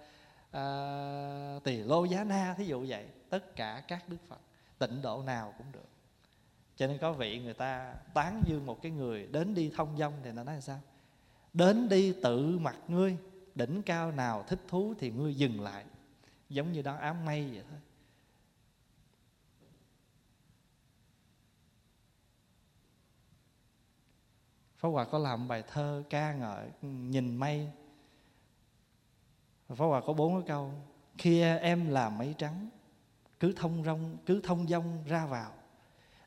uh, tỳ lô giá na thí dụ vậy. Tất cả các đức phật tịnh độ nào cũng được. Cho nên có vị người ta tán dương một cái người đến đi thông dong thì nó nói là sao? Đến đi tự mặt ngươi đỉnh cao nào thích thú thì ngươi dừng lại. Giống như đó ám mây vậy thôi. Pháp Hòa có làm bài thơ ca ngợi nhìn mây. Pháp Hòa có bốn cái câu Khi em là mây trắng Cứ thông rong, cứ thông dong ra vào.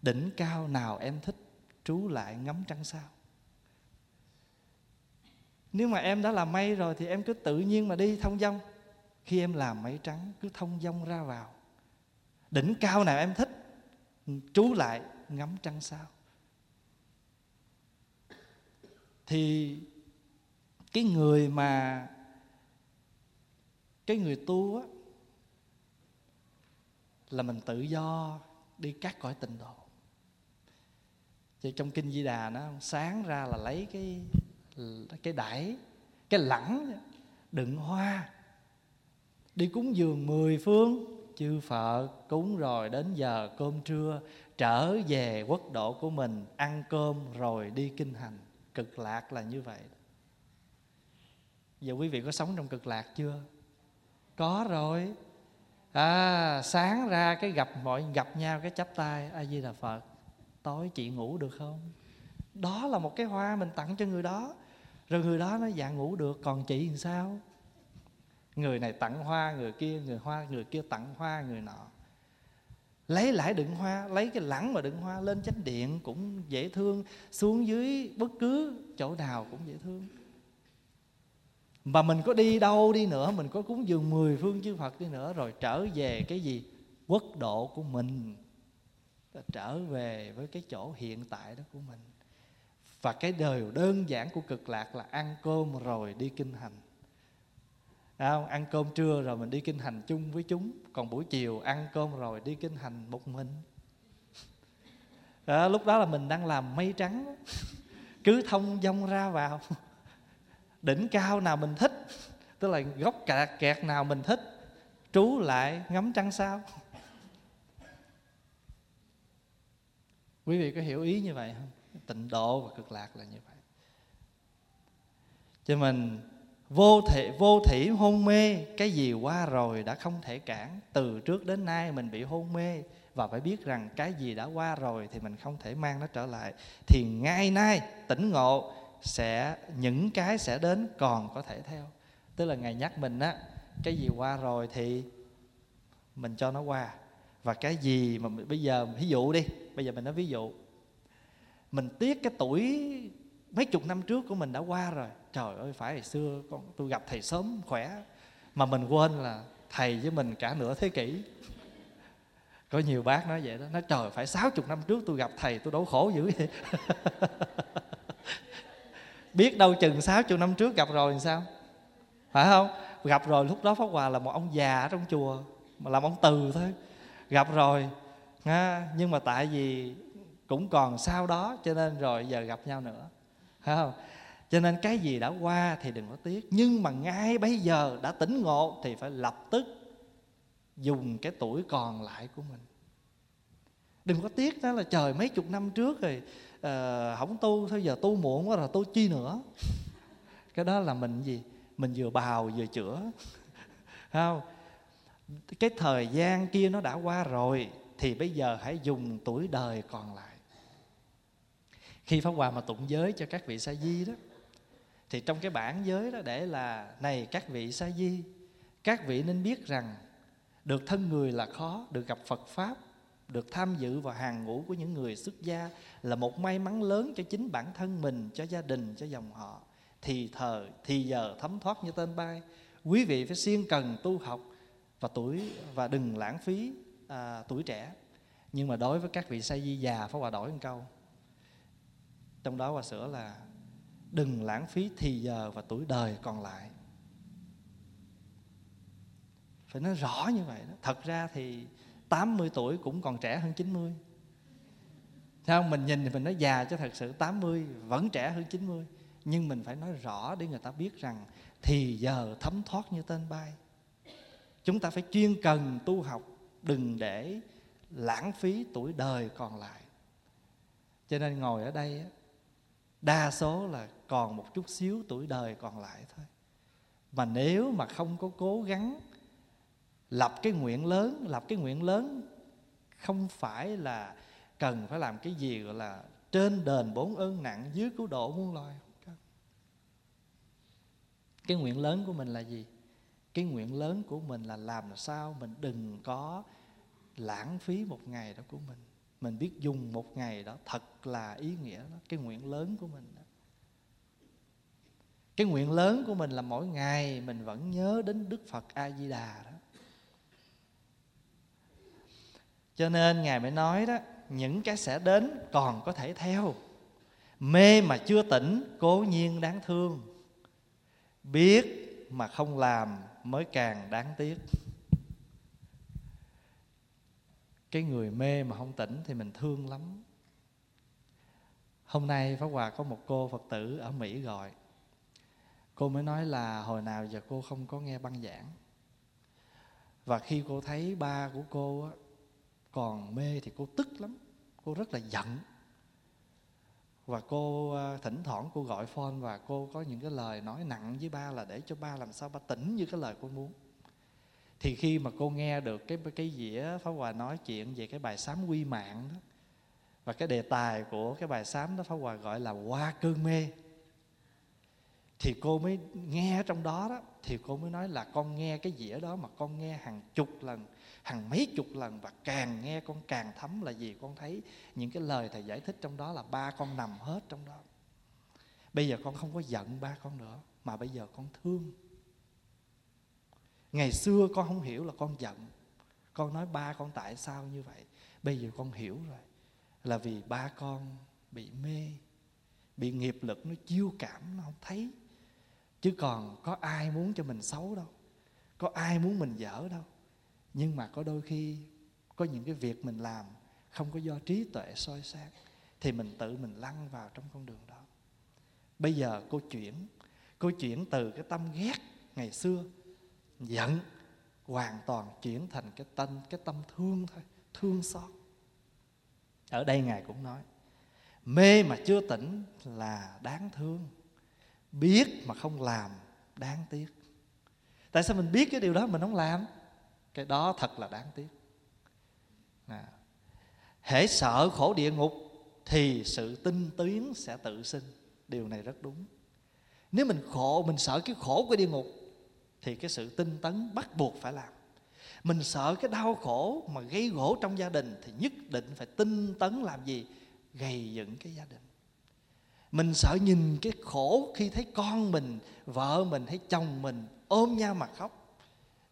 Đỉnh cao nào em thích Trú lại ngắm trăng sao. Nếu mà em đã là mây rồi Thì em cứ tự nhiên mà đi thông dong. Khi em làm mây trắng Cứ thông dong ra vào. Đỉnh cao nào em thích Trú lại ngắm trăng sao. Thì cái người mà, cái người tu á, là mình tự do đi các cõi tịnh độ. Thì trong kinh di đà nó sáng ra là lấy cái cái đải cái lẳng, đựng hoa, đi cúng dường mười phương, chư Phật cúng rồi đến giờ cơm trưa, trở về quốc độ của mình, ăn cơm rồi đi kinh hành cực lạc là như vậy. Giờ quý vị có sống trong cực lạc chưa? Có rồi. À sáng ra cái gặp mọi, gặp nhau cái chắp tay, a di đà phật. Tối chị ngủ được không? Đó là một cái hoa mình tặng cho người đó. Rồi người đó nó dạ ngủ được, còn chị làm sao? Người này tặng hoa, người kia, người hoa, người kia tặng hoa, người nọ lấy lại đựng hoa, lấy cái lẳng mà đựng hoa lên chánh điện cũng dễ thương. Xuống dưới bất cứ chỗ nào cũng dễ thương. Mà mình có đi đâu đi nữa, mình có cúng dường mười phương chư Phật đi nữa rồi trở về cái gì? Quốc độ của mình. Trở về với cái chỗ hiện tại đó của mình. Và cái đời đơn giản của cực lạc là ăn cơm rồi đi kinh hành không? ăn cơm trưa rồi mình đi kinh hành chung với chúng. Còn buổi chiều ăn cơm rồi đi kinh hành một mình. Đó, lúc đó là mình đang làm mây trắng. Cứ thông dong ra vào. Đỉnh cao nào mình thích. Tức là góc kẹt kẹt nào mình thích. Trú lại ngắm trăng sao. Quý vị có hiểu ý như vậy không? Tịnh độ và cực lạc là như vậy. Cho mình vô thể, vô thủy hôn mê, cái gì qua rồi đã không thể cản. Từ trước đến nay mình bị hôn mê, và phải biết rằng cái gì đã qua rồi thì mình không thể mang nó trở lại. Thì ngay nay, tỉnh ngộ, sẽ, những cái sẽ đến còn có thể theo. Tức là ngài nhắc mình á, cái gì qua rồi thì mình cho nó qua. Và cái gì mà bây giờ, ví dụ đi, bây giờ mình nói ví dụ. Mình tiếc cái tuổi mấy chục năm trước của mình đã qua rồi. Trời ơi phải hồi xưa con tôi gặp thầy sớm khỏe. Mà mình quên là thầy với mình cả nửa thế kỷ. Có nhiều bác nói vậy đó. Nói trời phải sáu chục năm trước tôi gặp thầy tôi đau khổ dữ vậy. Biết đâu chừng sáu chục năm trước gặp rồi thì sao? Phải không? Gặp rồi lúc đó pháp hòa là một ông già ở trong chùa mà làm ông từ thôi. Gặp rồi ha, nhưng mà tại vì cũng còn sau đó cho nên rồi giờ gặp nhau nữa không? Cho nên cái gì đã qua thì đừng có tiếc. Nhưng mà ngay bây giờ đã tỉnh ngộ thì phải lập tức dùng cái tuổi còn lại của mình. Đừng có tiếc đó là trời mấy chục năm trước rồi ờ, uh, không tu thôi giờ tu muộn quá rồi tu chi nữa. Cái đó là mình gì? Mình vừa bào vừa chữa. Không? Cái thời gian kia nó đã qua rồi thì bây giờ hãy dùng tuổi đời còn lại khi pháp hòa mà tụng giới cho các vị sa di đó thì trong cái bản giới đó để là này các vị sa di các vị nên biết rằng được thân người là khó được gặp phật pháp được tham dự vào hàng ngũ của những người xuất gia là một may mắn lớn cho chính bản thân mình cho gia đình cho dòng họ. Thì thời thì giờ thấm thoát như tên bay quý vị phải siêng cần tu học và tuổi và đừng lãng phí à, tuổi trẻ. Nhưng mà đối với các vị sa di già phải hòa đổi một câu trong đó hòa sửa là đừng lãng phí thì giờ và tuổi đời còn lại. Phải nói rõ như vậy đó. Thật ra thì 80 tuổi cũng còn trẻ hơn 90 Sao mình nhìn thì mình nói già chứ thật sự 80 vẫn trẻ hơn 90 Nhưng mình phải nói rõ để người ta biết rằng Thì giờ thấm thoát như tên bay. Chúng ta phải chuyên cần tu học, Đừng để lãng phí tuổi đời còn lại. Cho nên ngồi ở đây Đa số là còn một chút xíu tuổi đời còn lại thôi. Mà nếu mà không có cố gắng lập cái nguyện lớn, lập cái nguyện lớn, không phải là cần phải làm cái gì, gọi là trên đền bốn ơn nặng, dưới cứu độ muôn loài cái nguyện lớn của mình là gì? Cái nguyện lớn của mình là làm sao mình đừng có lãng phí một ngày đó của mình mình biết dùng một ngày đó thật là ý nghĩa đó. Cái nguyện lớn của mình đó. Cái nguyện lớn của mình là mỗi ngày mình vẫn nhớ đến đức phật a di đà đó. Cho nên ngài mới nói đó, những cái sẽ đến còn có thể theo. Mê mà chưa tỉnh, cố nhiên đáng thương. Biết mà không làm mới càng đáng tiếc cái người mê mà không tỉnh thì mình thương lắm. Hôm nay pháp hòa có một cô phật tử ở mỹ gọi. Cô mới nói là hồi nào giờ cô không có nghe băng giảng. Và khi cô thấy ba của cô á, còn mê thì cô tức lắm. Cô rất là giận. Và cô à, thỉnh thoảng cô gọi phone và cô có những cái lời nói nặng với ba là để cho ba làm sao ba tỉnh như cái lời cô muốn thì khi mà cô nghe được cái cái dĩa pháp hòa nói chuyện về cái bài sám quy mạng đó, và cái đề tài của cái bài sám đó, pháp hòa gọi là qua cơn mê, thì cô mới nghe trong đó đó, thì cô mới nói là con nghe cái dĩa đó mà con nghe hàng chục lần, hàng mấy chục lần, và càng nghe con càng thấm là gì con thấy những cái lời thầy giải thích trong đó là ba con nằm hết trong đó. Bây giờ con không có giận ba con nữa, mà bây giờ con thương ngày xưa con không hiểu là con giận. Con nói, ba con tại sao như vậy? Bây giờ con hiểu rồi. Là vì ba con bị mê, bị nghiệp lực nó chiêu cảm, nó không thấy. Chứ còn có ai muốn cho mình xấu đâu, có ai muốn mình dở đâu. Nhưng mà có đôi khi có những cái việc mình làm không có do trí tuệ soi sáng thì mình tự mình lăn vào trong con đường đó. Bây giờ cô chuyển cô chuyển từ cái tâm ghét ngày xưa giận hoàn toàn chuyển thành cái tâm cái tâm thương thôi, thương xót. Ở đây ngài cũng nói, mê mà chưa tỉnh là đáng thương, biết mà không làm đáng tiếc. Tại sao mình biết cái điều đó mình không làm? Cái đó thật là đáng tiếc. À. hễ sợ khổ địa ngục thì sự tinh tiến sẽ tự sinh. Điều này rất đúng. Nếu mình khổ, mình sợ cái khổ của địa ngục thì cái sự tinh tấn bắt buộc phải làm. Mình sợ cái đau khổ mà gây gỗ trong gia đình thì nhất định phải tinh tấn làm gì? Gầy dựng cái gia đình. Mình sợ nhìn cái khổ khi thấy con mình, vợ mình thấy chồng mình ôm nhau mà khóc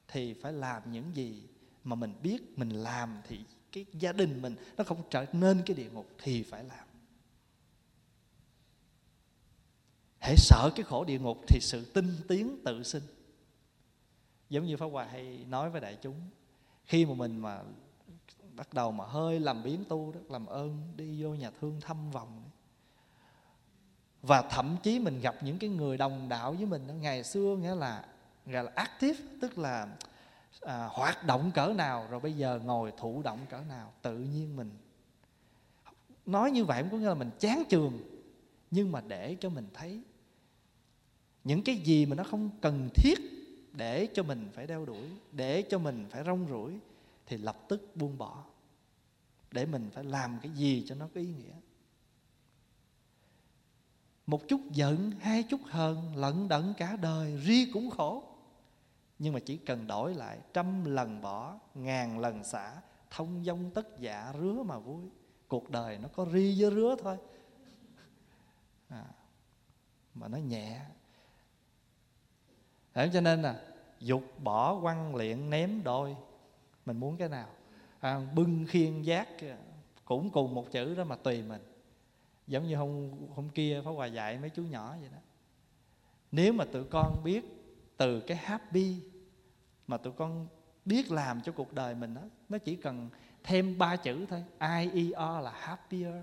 thì phải làm những gì mà mình biết mình làm thì cái gia đình mình nó không trở nên cái địa ngục thì phải làm. Hãy sợ cái khổ địa ngục thì sự tinh tiến tự sinh giống như pháp hòa hay nói với đại chúng khi mà mình mà bắt đầu mà hơi làm biến tu đó làm ơn đi vô nhà thương thăm vòng. Và thậm chí mình gặp những cái người đồng đạo với mình đó, ngày xưa nghĩa là gọi là active tức là à, hoạt động cỡ nào rồi bây giờ ngồi thụ động cỡ nào tự nhiên mình nói như vậy cũng có nghĩa là mình chán trường nhưng mà để cho mình thấy những cái gì mà nó không cần thiết để cho mình phải đeo đuổi để cho mình phải rong ruổi thì lập tức buông bỏ. Để mình phải làm cái gì cho nó có ý nghĩa. Một chút giận hai chút hờn lận đận cả đời ri cũng khổ. Nhưng mà chỉ cần đổi lại trăm lần bỏ ngàn lần xả thông dong tất dạ rứa mà vui. Cuộc đời nó có ri với rứa thôi. À, mà nó nhẹ Thế cho nên là dục bỏ quăng liện ném đôi. Mình muốn cái nào? À, bưng khiên giác cũng cùng một chữ đó mà tùy mình. Giống như hôm hôm kia phó hòa dạy mấy chú nhỏ vậy đó. Nếu mà tụi con biết từ cái happy mà tụi con biết làm cho cuộc đời mình đó nó chỉ cần thêm ba chữ thôi. I E o là happier.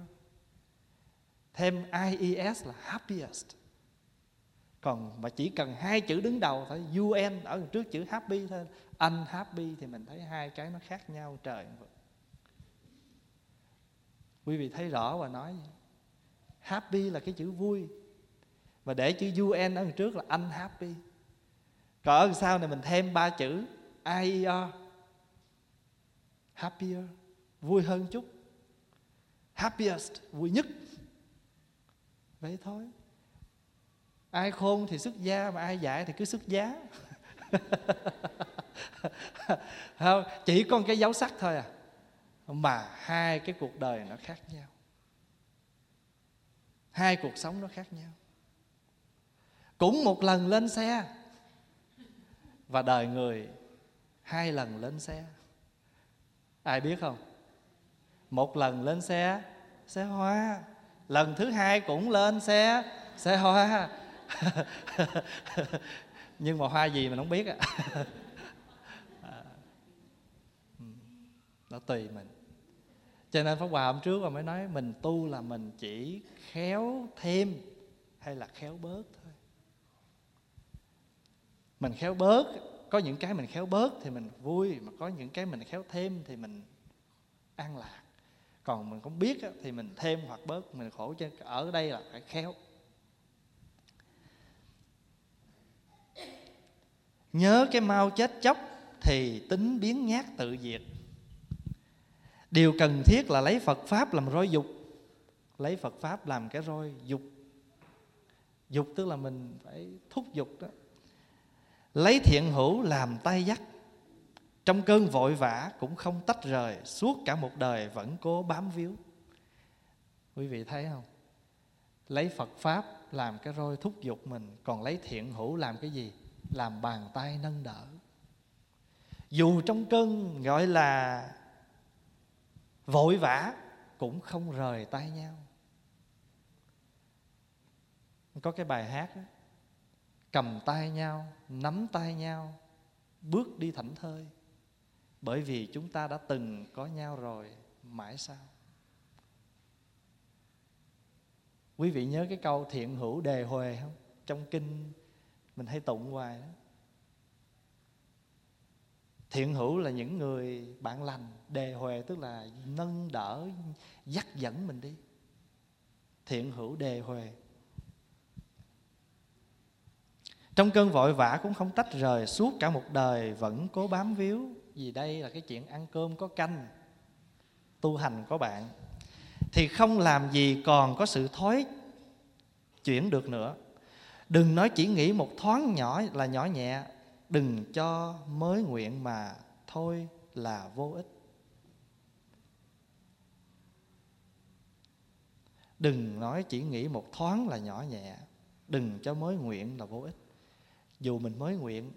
Thêm I E S là happiest còn mà chỉ cần hai chữ đứng đầu thôi UN ở trước chữ happy thôi. Anh happy thì mình thấy hai cái nó khác nhau trời. Quý vị thấy rõ và nói, happy là cái chữ vui. Và để chữ UN ở trước là anh happy. Còn ở sau này mình thêm ba chữ IER happier, vui hơn chút. Happiest, vui nhất. Vậy thôi ai khôn thì xuất gia mà ai dạy thì cứ xuất giá. Không, chỉ con cái dấu sắc thôi à. Mà hai cái cuộc đời nó khác nhau. Hai cuộc sống nó khác nhau. Cũng một lần lên xe. Và đời người hai lần lên xe. Ai biết không? Một lần lên xe xe hoa. Lần thứ hai cũng lên xe xe hoa. nhưng mà hoa gì mình không biết á, à. ừ. nó tùy mình. Cho nên pháp hòa hôm trước mà mới nói mình tu là mình chỉ khéo thêm hay là khéo bớt thôi. Mình khéo bớt có những cái mình khéo bớt thì mình vui mà có những cái mình khéo thêm thì mình an lạc. Còn mình không biết thì mình thêm hoặc bớt mình khổ chứ. Ở đây là phải khéo. Nhớ cái mau chết chóc thì tính biến nhát tự diệt. Điều cần thiết là lấy phật pháp làm roi dục. Lấy phật pháp làm cái roi dục. Dục tức là mình phải thúc dục đó. Lấy thiện hữu làm tay dắt. Trong cơn vội vã cũng không tách rời, suốt cả một đời vẫn cố bám víu. Quý vị thấy không? Lấy phật pháp làm cái roi thúc dục mình, còn lấy thiện hữu làm cái gì? Làm bàn tay nâng đỡ. Dù trong cơn gọi là vội vã cũng không rời tay nhau. Có cái bài hát đó, cầm tay nhau nắm tay nhau bước đi thảnh thơi. Bởi vì chúng ta đã từng có nhau rồi mãi sao? Quý vị nhớ cái câu thiện hữu đề huề không? Trong kinh mình hay tụng hoài đó. Thiện hữu là những người bạn lành, đề huề, tức là nâng đỡ, dắt dẫn mình đi. Thiện hữu đề huề. Trong cơn vội vã cũng không tách rời, suốt cả một đời vẫn cố bám víu, vì đây là cái chuyện ăn cơm có canh, tu hành có bạn. Thì không làm gì còn có sự thói chuyển được nữa đừng nói chỉ nghĩ một thoáng nhỏ là nhỏ nhẹ, đừng cho mới nguyện mà thôi là vô ích. Đừng nói chỉ nghĩ một thoáng là nhỏ nhẹ, đừng cho mới nguyện là vô ích. Dù mình mới nguyện,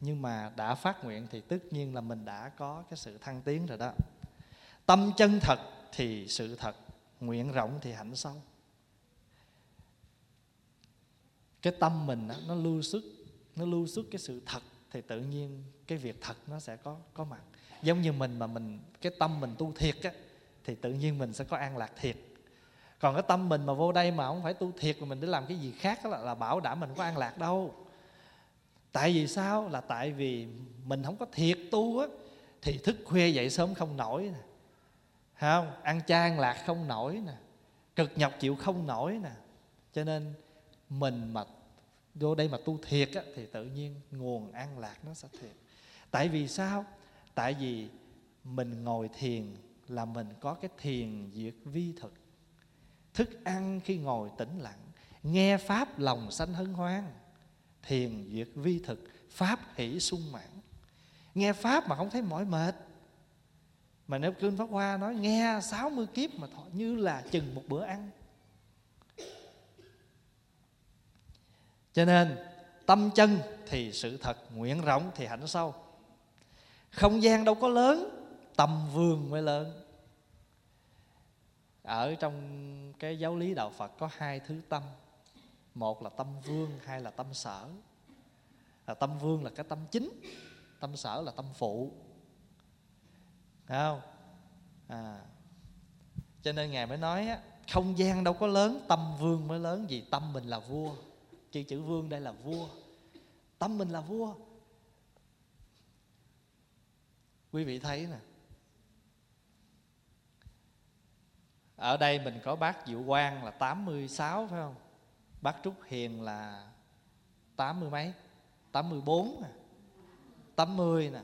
nhưng mà đã phát nguyện thì tất nhiên là mình đã có cái sự thăng tiến rồi đó. Tâm chân thật thì sự thật, nguyện rộng thì hạnh sâu. Cái tâm mình đó, nó lưu xuất nó lưu xuất cái sự thật thì tự nhiên cái việc thật nó sẽ có có mặt. Giống như mình mà mình cái tâm mình tu thiệt á thì tự nhiên mình sẽ có an lạc thiệt. Còn cái tâm mình mà vô đây mà không phải tu thiệt mà mình để làm cái gì khác là, là bảo đảm mình có an lạc đâu. Tại vì sao? Là tại vì mình không có thiệt tu á thì thức khuya dậy sớm không nổi nè. Không? Ăn chan lạc không nổi nè. Cực nhọc chịu không nổi nè. Cho nên mình mà vô đây mà tu thiệt á, thì tự nhiên nguồn an lạc nó sẽ thiệt. Tại vì sao? Tại vì mình ngồi thiền là mình có cái thiền diệt vi thực. Thức ăn khi ngồi tĩnh lặng nghe pháp lòng sanh hân hoan thiền diệt vi thực pháp hỷ sung mãn. Nghe pháp mà không thấy mỏi mệt. Mà nếu kinh pháp hoa nói nghe 60 kiếp mà thọ như là chừng một bữa ăn. Cho nên tâm chân thì sự thật nguyện rộng thì hạnh sâu. Không gian đâu có lớn tâm vương mới lớn. Ở trong cái giáo lý đạo phật có hai thứ tâm. Một là tâm vương hai là tâm sở. Là tâm vương là cái tâm chính tâm sở là tâm phụ. Thấy không? À, cho nên ngài mới nói á, không gian đâu có lớn tâm vương mới lớn vì tâm mình là vua chữ chữ vương đây là vua. Tâm mình là vua. Quý vị thấy nè. Ở đây mình có bác Diệu Quang là 86 phải không? Bác Trúc Hiền là 80 mấy? 84 nè. 80 nè.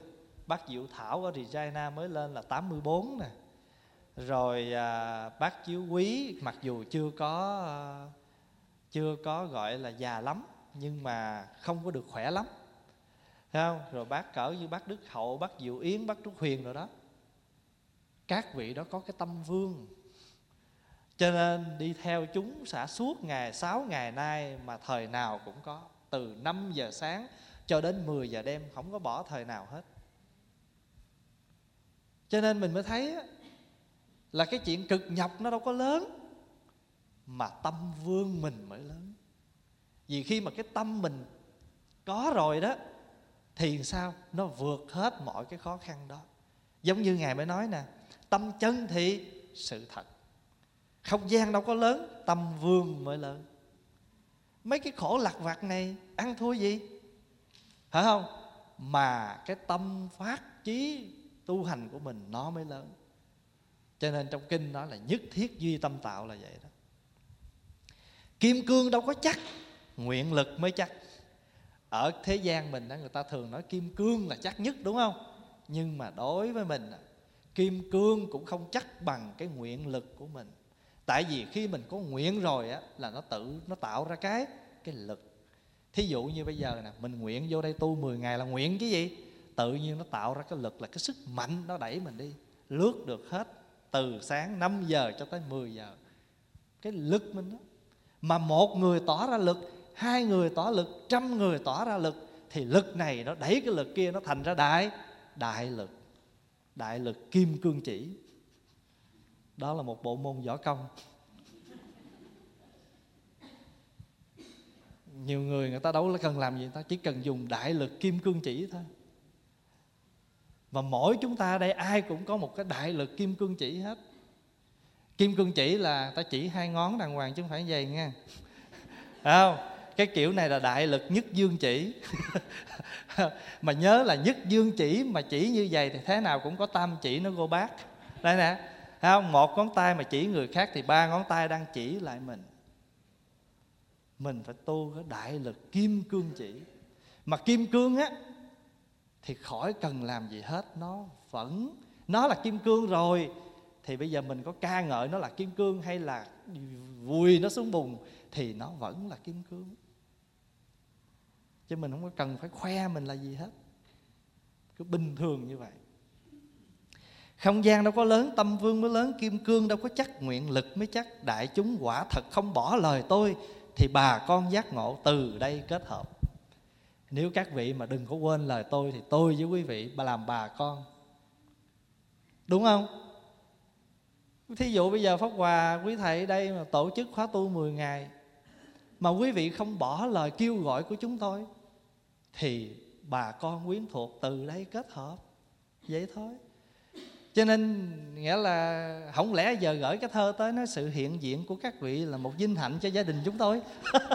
Bác Diệu Thảo ở Regina mới lên là 84 nè. Rồi à, bác Chiếu Quý mặc dù chưa có à, chưa có gọi là già lắm nhưng mà không có được khỏe lắm. Thấy không? Rồi bác cỡ như bác Đức Hậu, bác Diệu Yến, bác Trúc Huyền rồi đó. Các vị đó có cái tâm vương. Cho nên đi theo chúng xả suốt ngày sáu ngày nay Mà thời nào cũng có. Từ 5 giờ sáng cho đến 10 giờ đêm Không có bỏ thời nào hết. Cho nên mình mới thấy Là cái chuyện cực nhọc nó đâu có lớn mà tâm vương mình mới lớn. Vì khi mà cái tâm mình có rồi đó, thì sao? Nó vượt hết mọi cái khó khăn đó. Giống như ngài mới nói nè, tâm chân thì sự thật. Không gian đâu có lớn, tâm vương mới lớn. Mấy cái khổ lặt vặt này ăn thua gì? Phải không? Mà cái tâm phát chí tu hành của mình nó mới lớn. Cho nên trong kinh nói là nhất thiết duy tâm tạo là vậy đó kim cương đâu có chắc. Nguyện lực mới chắc. Ở thế gian mình đó người ta thường nói kim cương là chắc nhất, đúng không? Nhưng mà đối với mình kim cương cũng không chắc bằng cái nguyện lực của mình. Tại vì khi mình có nguyện rồi á, là nó tự, nó tạo ra cái cái lực. Thí dụ như bây giờ nè, mình nguyện vô đây tu 10 ngày là nguyện cái gì? Tự nhiên nó tạo ra cái lực là cái sức mạnh nó đẩy mình đi. Lướt được hết từ sáng 5 giờ cho tới 10 giờ. Cái lực mình đó mà một người tỏ ra lực, hai người tỏ lực, trăm người tỏ ra lực, thì lực này nó đẩy cái lực kia nó thành ra đại đại lực. Đại lực kim cương chỉ. Đó là một bộ môn võ công. Nhiều người người ta đâu là cần làm gì ta chỉ cần dùng đại lực kim cương chỉ thôi. Và mỗi chúng ta đây, ai cũng có một cái đại lực kim cương chỉ hết kim cương chỉ là ta chỉ hai ngón đàng hoàng chứ không phải vậy nha. Không? Cái kiểu này là đại lực nhất dương chỉ. Mà nhớ là nhất dương chỉ mà chỉ như vậy thì thế nào cũng có tam chỉ nó gô bác đây nè không? Một ngón tay mà chỉ người khác thì ba ngón tay đang chỉ lại mình. Mình phải tu cái đại lực kim cương chỉ. Mà kim cương á, thì khỏi cần làm gì hết, nó vẫn, nó là kim cương rồi thì bây giờ mình có ca ngợi nó là kim cương hay là vùi nó xuống bùn, thì nó vẫn là kim cương. Chứ mình không có cần phải khoe mình là gì hết. Cứ bình thường như vậy. Không gian đâu có lớn, tâm vương mới lớn, kim cương đâu có chắc, nguyện lực mới chắc. Đại chúng quả thật không bỏ lời tôi, thì bà con giác ngộ từ đây kết hợp. Nếu các vị mà đừng có quên lời tôi, thì tôi với quý vị bà làm bà con. Đúng không? Thí dụ bây giờ pháp hòa, quý thầy đây mà tổ chức khóa tu 10 ngày, mà quý vị không bỏ lời kêu gọi của chúng tôi, thì bà con quyến thuộc từ đây kết hợp vậy thôi cho nên, nghĩa là không lẽ giờ gửi cái thơ tới nói sự hiện diện của các vị là một vinh hạnh cho gia đình chúng tôi yeah.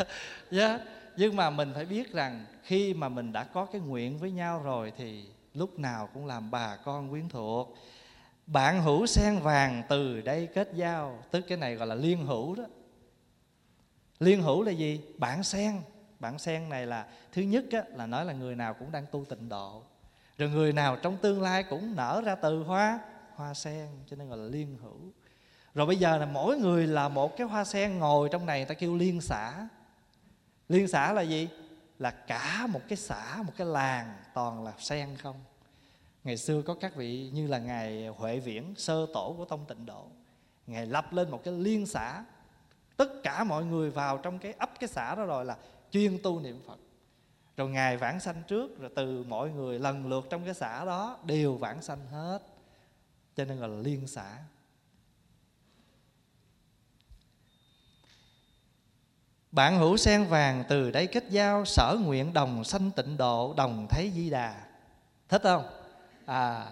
Dạ, nhưng mà mình phải biết rằng khi mà mình đã có cái nguyện với nhau rồi thì lúc nào cũng làm bà con quyến thuộc. Bạn hữu sen vàng từ đây kết giao. Tức cái này gọi là liên hữu đó. Liên hữu là gì? Bạn sen. Bạn sen này là thứ nhất á, là nói là người nào cũng đang tu tịnh độ. Rồi người nào trong tương lai cũng nở ra từ hoa hoa sen cho nên gọi là liên hữu. Rồi bây giờ là mỗi người là một cái hoa sen ngồi trong này người ta kêu liên xã liên xã là gì? Là cả một cái xã, một cái làng toàn là sen không? Ngày xưa có các vị như là ngài huệ viễn, sơ tổ của tông tịnh độ. Ngài lập lên một cái liên xã. Tất cả mọi người vào trong cái ấp cái xã đó rồi là chuyên tu niệm phật. Rồi ngài vãng sanh trước, rồi từ mọi người lần lượt trong cái xã đó đều vãng sanh hết. Cho nên gọi là liên xã. Bạn hữu sen vàng từ đây kết giao sở nguyện đồng sanh tịnh độ đồng thấy di đà. Thích không? À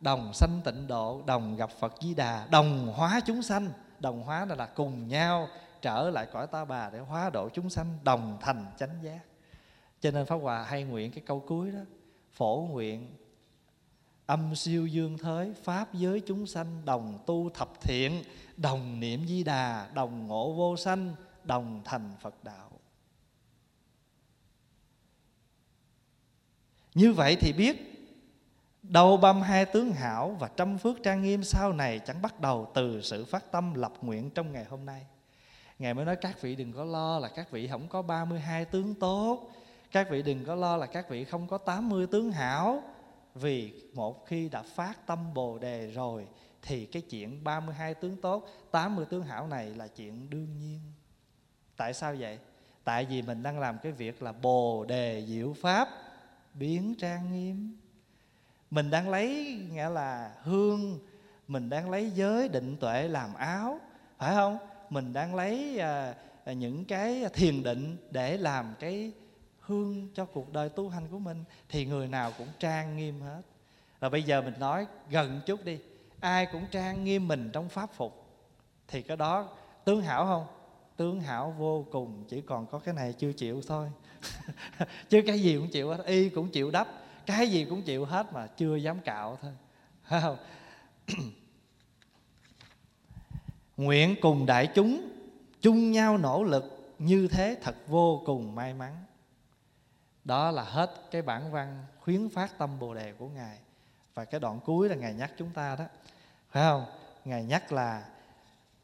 đồng sanh tịnh độ đồng gặp phật di đà. Đồng hóa chúng sanh. Đồng hóa là, là cùng nhau trở lại cõi ta bà để hóa độ chúng sanh đồng thành chánh giác. Cho nên pháp hòa hay nguyện cái câu cuối đó phổ nguyện âm siêu dương thới pháp giới chúng sanh đồng tu thập thiện đồng niệm di đà đồng ngộ vô sanh đồng thành phật đạo như vậy thì biết, Đầu băm hai tướng hảo và trăm phước trang nghiêm sau này chẳng bắt đầu từ sự phát tâm lập nguyện trong ngày hôm nay. Ngài mới nói, các vị đừng có lo là các vị không có 32 tướng tốt, Các vị đừng có lo là các vị không có 80 tướng hảo, Vì một khi đã phát tâm Bồ Đề rồi Thì cái chuyện 32 tướng tốt 80 tướng hảo này là chuyện đương nhiên Tại sao vậy? Tại vì mình đang làm cái việc là Bồ Đề Diệu Pháp Biến trang nghiêm Mình đang lấy nghĩa là hương Mình đang lấy giới định tuệ làm áo Phải không? mình đang lấy à, à, những cái thiền định để làm cái hương cho cuộc đời tu hành của mình thì người nào cũng trang nghiêm hết Và bây giờ mình nói gần chút đi ai cũng trang nghiêm mình trong pháp phục thì cái đó tướng hảo không tướng hảo vô cùng, chỉ còn có cái này chưa chịu thôi. Chứ cái gì cũng chịu hết, y cũng chịu đắp, cái gì cũng chịu hết mà chưa dám cạo thôi. Không? nguyện cùng đại chúng chung nhau nỗ lực như thế thật vô cùng may mắn. Đó là hết cái bản văn khuyến phát tâm bồ đề của ngài. Và cái đoạn cuối là ngài nhắc chúng ta đó. Phải không? Ngài nhắc là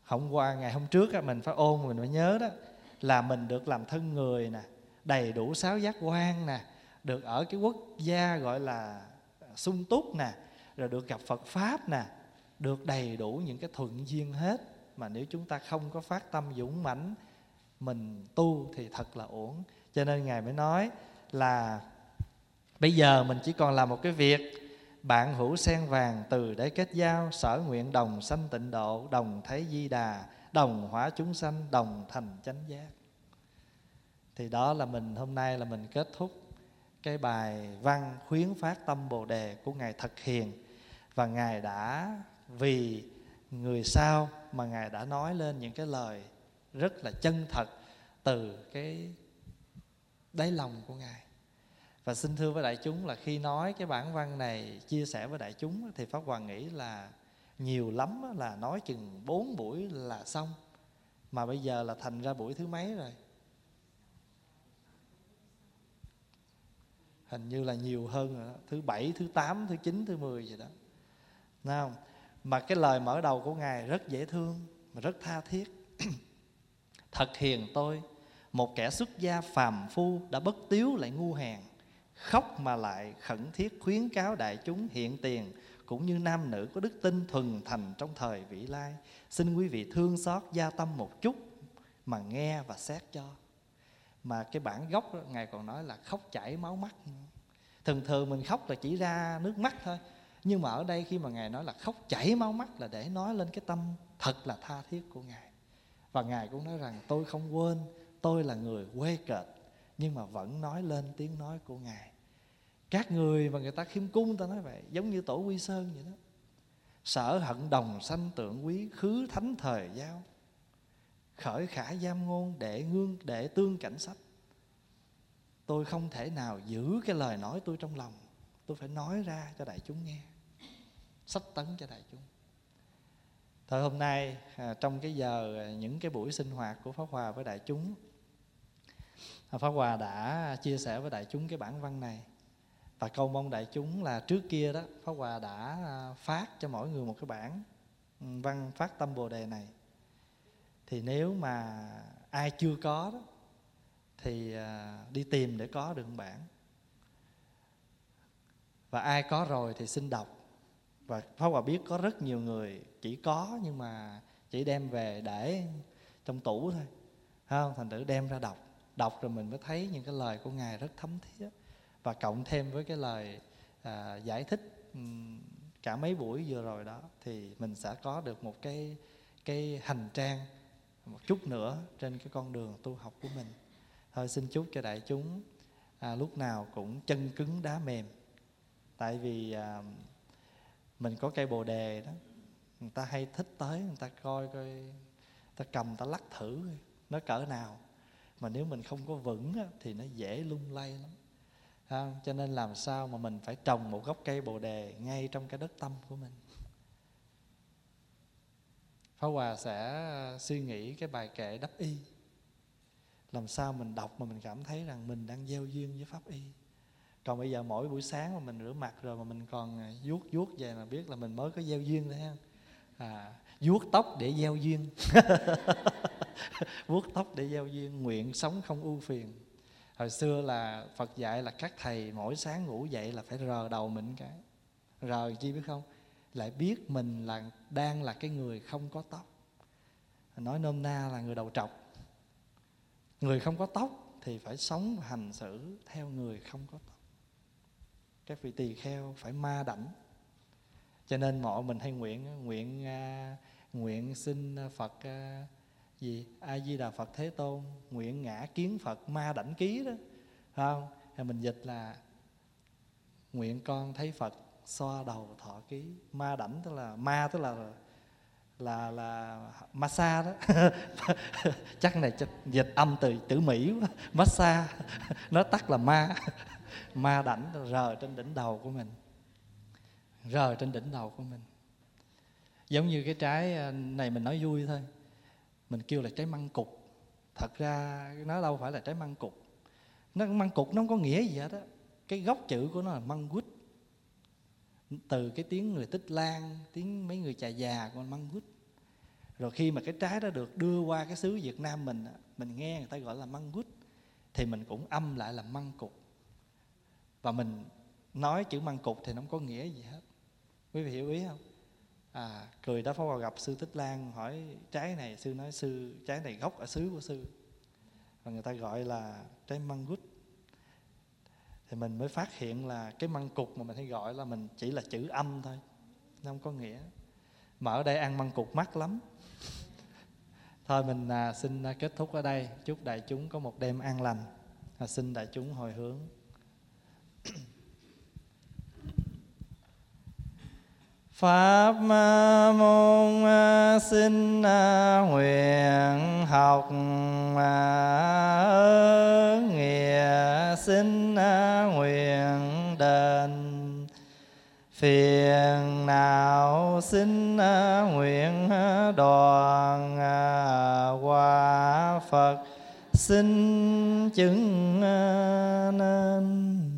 hôm qua ngày hôm trước á, mình phải ôn mình phải nhớ đó là mình được làm thân người nè đầy đủ sáu giác quan nè được ở cái quốc gia gọi là sung túc nè rồi được gặp Phật pháp nè được đầy đủ những cái thuận duyên hết. Mà nếu chúng ta không có phát tâm dũng mãnh mình tu thì thật là uổng. Cho nên ngài mới nói là bây giờ mình chỉ còn làm một cái việc bạn hữu sen vàng từ để kết giao, sở nguyện đồng sanh tịnh độ, đồng thấy di đà, đồng hóa chúng sanh, đồng thành chánh giác. Thì đó là mình, hôm nay là mình kết thúc cái bài văn khuyến phát tâm bồ đề của ngài thật hiền. Và ngài đã, vì người sau mà ngài đã nói lên những cái lời rất là chân thật từ cái đáy lòng của ngài và xin thưa với đại chúng là khi nói cái bản văn này, chia sẻ với đại chúng thì pháp hoàng nghĩ là nhiều lắm là nói chừng bốn buổi là xong. Mà bây giờ là thành ra buổi thứ mấy rồi? Hình như là nhiều hơn rồi đó. thứ bảy, thứ tám, thứ chín, thứ mười gì đó. Nào không? mà cái lời mở đầu của ngài rất dễ thương, mà rất tha thiết. Thật hiền tôi, một kẻ xuất gia phàm phu đã bất tiếu lại ngu hèn khóc mà lại khẩn thiết khuyến cáo đại chúng hiện tiền cũng như nam nữ có đức tin thuần thành trong thời vị lai. Xin quý vị thương xót gia tâm một chút mà nghe và xét cho. Mà cái bản gốc đó, ngài còn nói là khóc chảy máu mắt. Thường thường mình khóc là chỉ ra nước mắt thôi nhưng mà ở đây khi mà ngài nói là khóc chảy máu mắt là để nói lên cái tâm thật là tha thiết của ngài. Và ngài cũng nói rằng tôi không quên tôi là người quê kệch nhưng mà vẫn nói lên tiếng nói của ngài. Các người mà người ta khiêm cung ta nói vậy giống như tổ quy sơn vậy đó. Sở hận đồng sanh tượng quý khứ thánh thời giao. Khởi khả giam ngôn để ngương để tương cảnh sách tôi không thể nào giữ cái lời nói tôi trong lòng. Tôi phải nói ra cho đại chúng nghe. Sách tấn cho đại chúng. Thời hôm nay à, trong cái giờ à, những cái buổi sinh hoạt của Pháp Hòa với đại chúng Pháp Hòa đã chia sẻ với đại chúng cái bản văn này. Và cầu mong đại chúng là trước kia đó, Pháp Hòa đã à, phát cho mỗi người một cái bản ừ, văn phát tâm Bồ Đề này. Thì nếu mà ai chưa có đó, Thì à, đi tìm để có được bản. Và ai có rồi thì xin đọc. Và Pháp Hòa biết có rất nhiều người chỉ có nhưng mà chỉ đem về để trong tủ thôi. Không? Thành thử đem ra đọc đọc rồi mình mới thấy những cái lời của ngài rất thấm thiết và cộng thêm với cái lời à, giải thích cả mấy buổi vừa rồi đó thì mình sẽ có được một cái cái hành trang một chút nữa trên cái con đường tu học của mình. Thôi xin chúc cho đại chúng à, lúc nào cũng chân cứng đá mềm. Tại vì à, mình có cây bồ đề đó người ta hay thích tới người ta coi coi ta cầm ta lắc thử nó cỡ nào mà nếu mình không có vững á, thì nó dễ lung lay lắm. À, cho nên làm sao mà mình phải trồng một gốc cây bồ đề ngay trong cái đất tâm của mình? Pháp Hòa sẽ à, suy nghĩ cái bài kệ đắp y. Làm sao mình đọc mà mình cảm thấy rằng mình đang gieo duyên với Pháp y? Còn bây giờ mỗi buổi sáng mà mình rửa mặt rồi mà mình còn à, vuốt vuốt về là biết là mình mới có gieo duyên thôi ha. À, vuốt tóc để gieo duyên. vuốt tóc để giao duyên nguyện sống không ưu phiền. Hồi xưa là phật dạy là các thầy mỗi sáng ngủ dậy là phải rờ đầu mình cái. Rờ chi biết không? Lại biết mình là đang là cái người không có tóc. Nói nôm na là người đầu trọc. Người không có tóc thì phải sống và hành xử theo người không có tóc. Các vị tỳ kheo phải ma đảnh. Cho nên mọi mình hay nguyện nguyện à, nguyện xin phật uh, gì a di đà phật thế tôn nguyện ngã kiến phật ma đảnh ký đó. Không? Thì mình dịch là nguyện con thấy phật xoa đầu thọ ký. Ma đảnh tức là, ma tức là là là massage đó. Chắc này chắc dịch âm từ tử mỹ massage. Nó tắt là ma. Ma đảnh rờ trên đỉnh đầu của mình. Rờ trên đỉnh đầu của mình. Giống như cái trái à, này mình nói vui thôi mình kêu là trái măng cục. Thật ra, nó đâu phải là trái măng cục. Nó, măng cục nó không có nghĩa gì hết á. Cái gốc chữ của nó là măng quýt. Từ cái tiếng người tích lan, tiếng mấy người trà già của măng quýt. Rồi khi mà cái trái đó được đưa qua cái xứ Việt Nam mình mình nghe người ta gọi là măng quýt, thì mình cũng âm lại là măng cục. Và mình nói chữ măng cục thì nó không có nghĩa gì hết. Quý vị hiểu ý không? À cười đó phó vào gặp sư tích lan hỏi trái này sư nói sư trái này gốc ở xứ của sư? Và người ta gọi là trái măng gút thì mình mới phát hiện là cái măng cục mà mình hay gọi là mình chỉ là chữ âm thôi nó không có nghĩa. Mà ở đây ăn măng cục mắc lắm. Thôi mình à, xin à, kết thúc ở đây. Chúc đại chúng có một đêm an lành. À, xin đại chúng hồi hướng. Pháp môn à, xin à, nguyện học à, nghĩa, xin nguyện đền. Phiền nào xin nguyện đoàn qua Phật, xin chứng nên.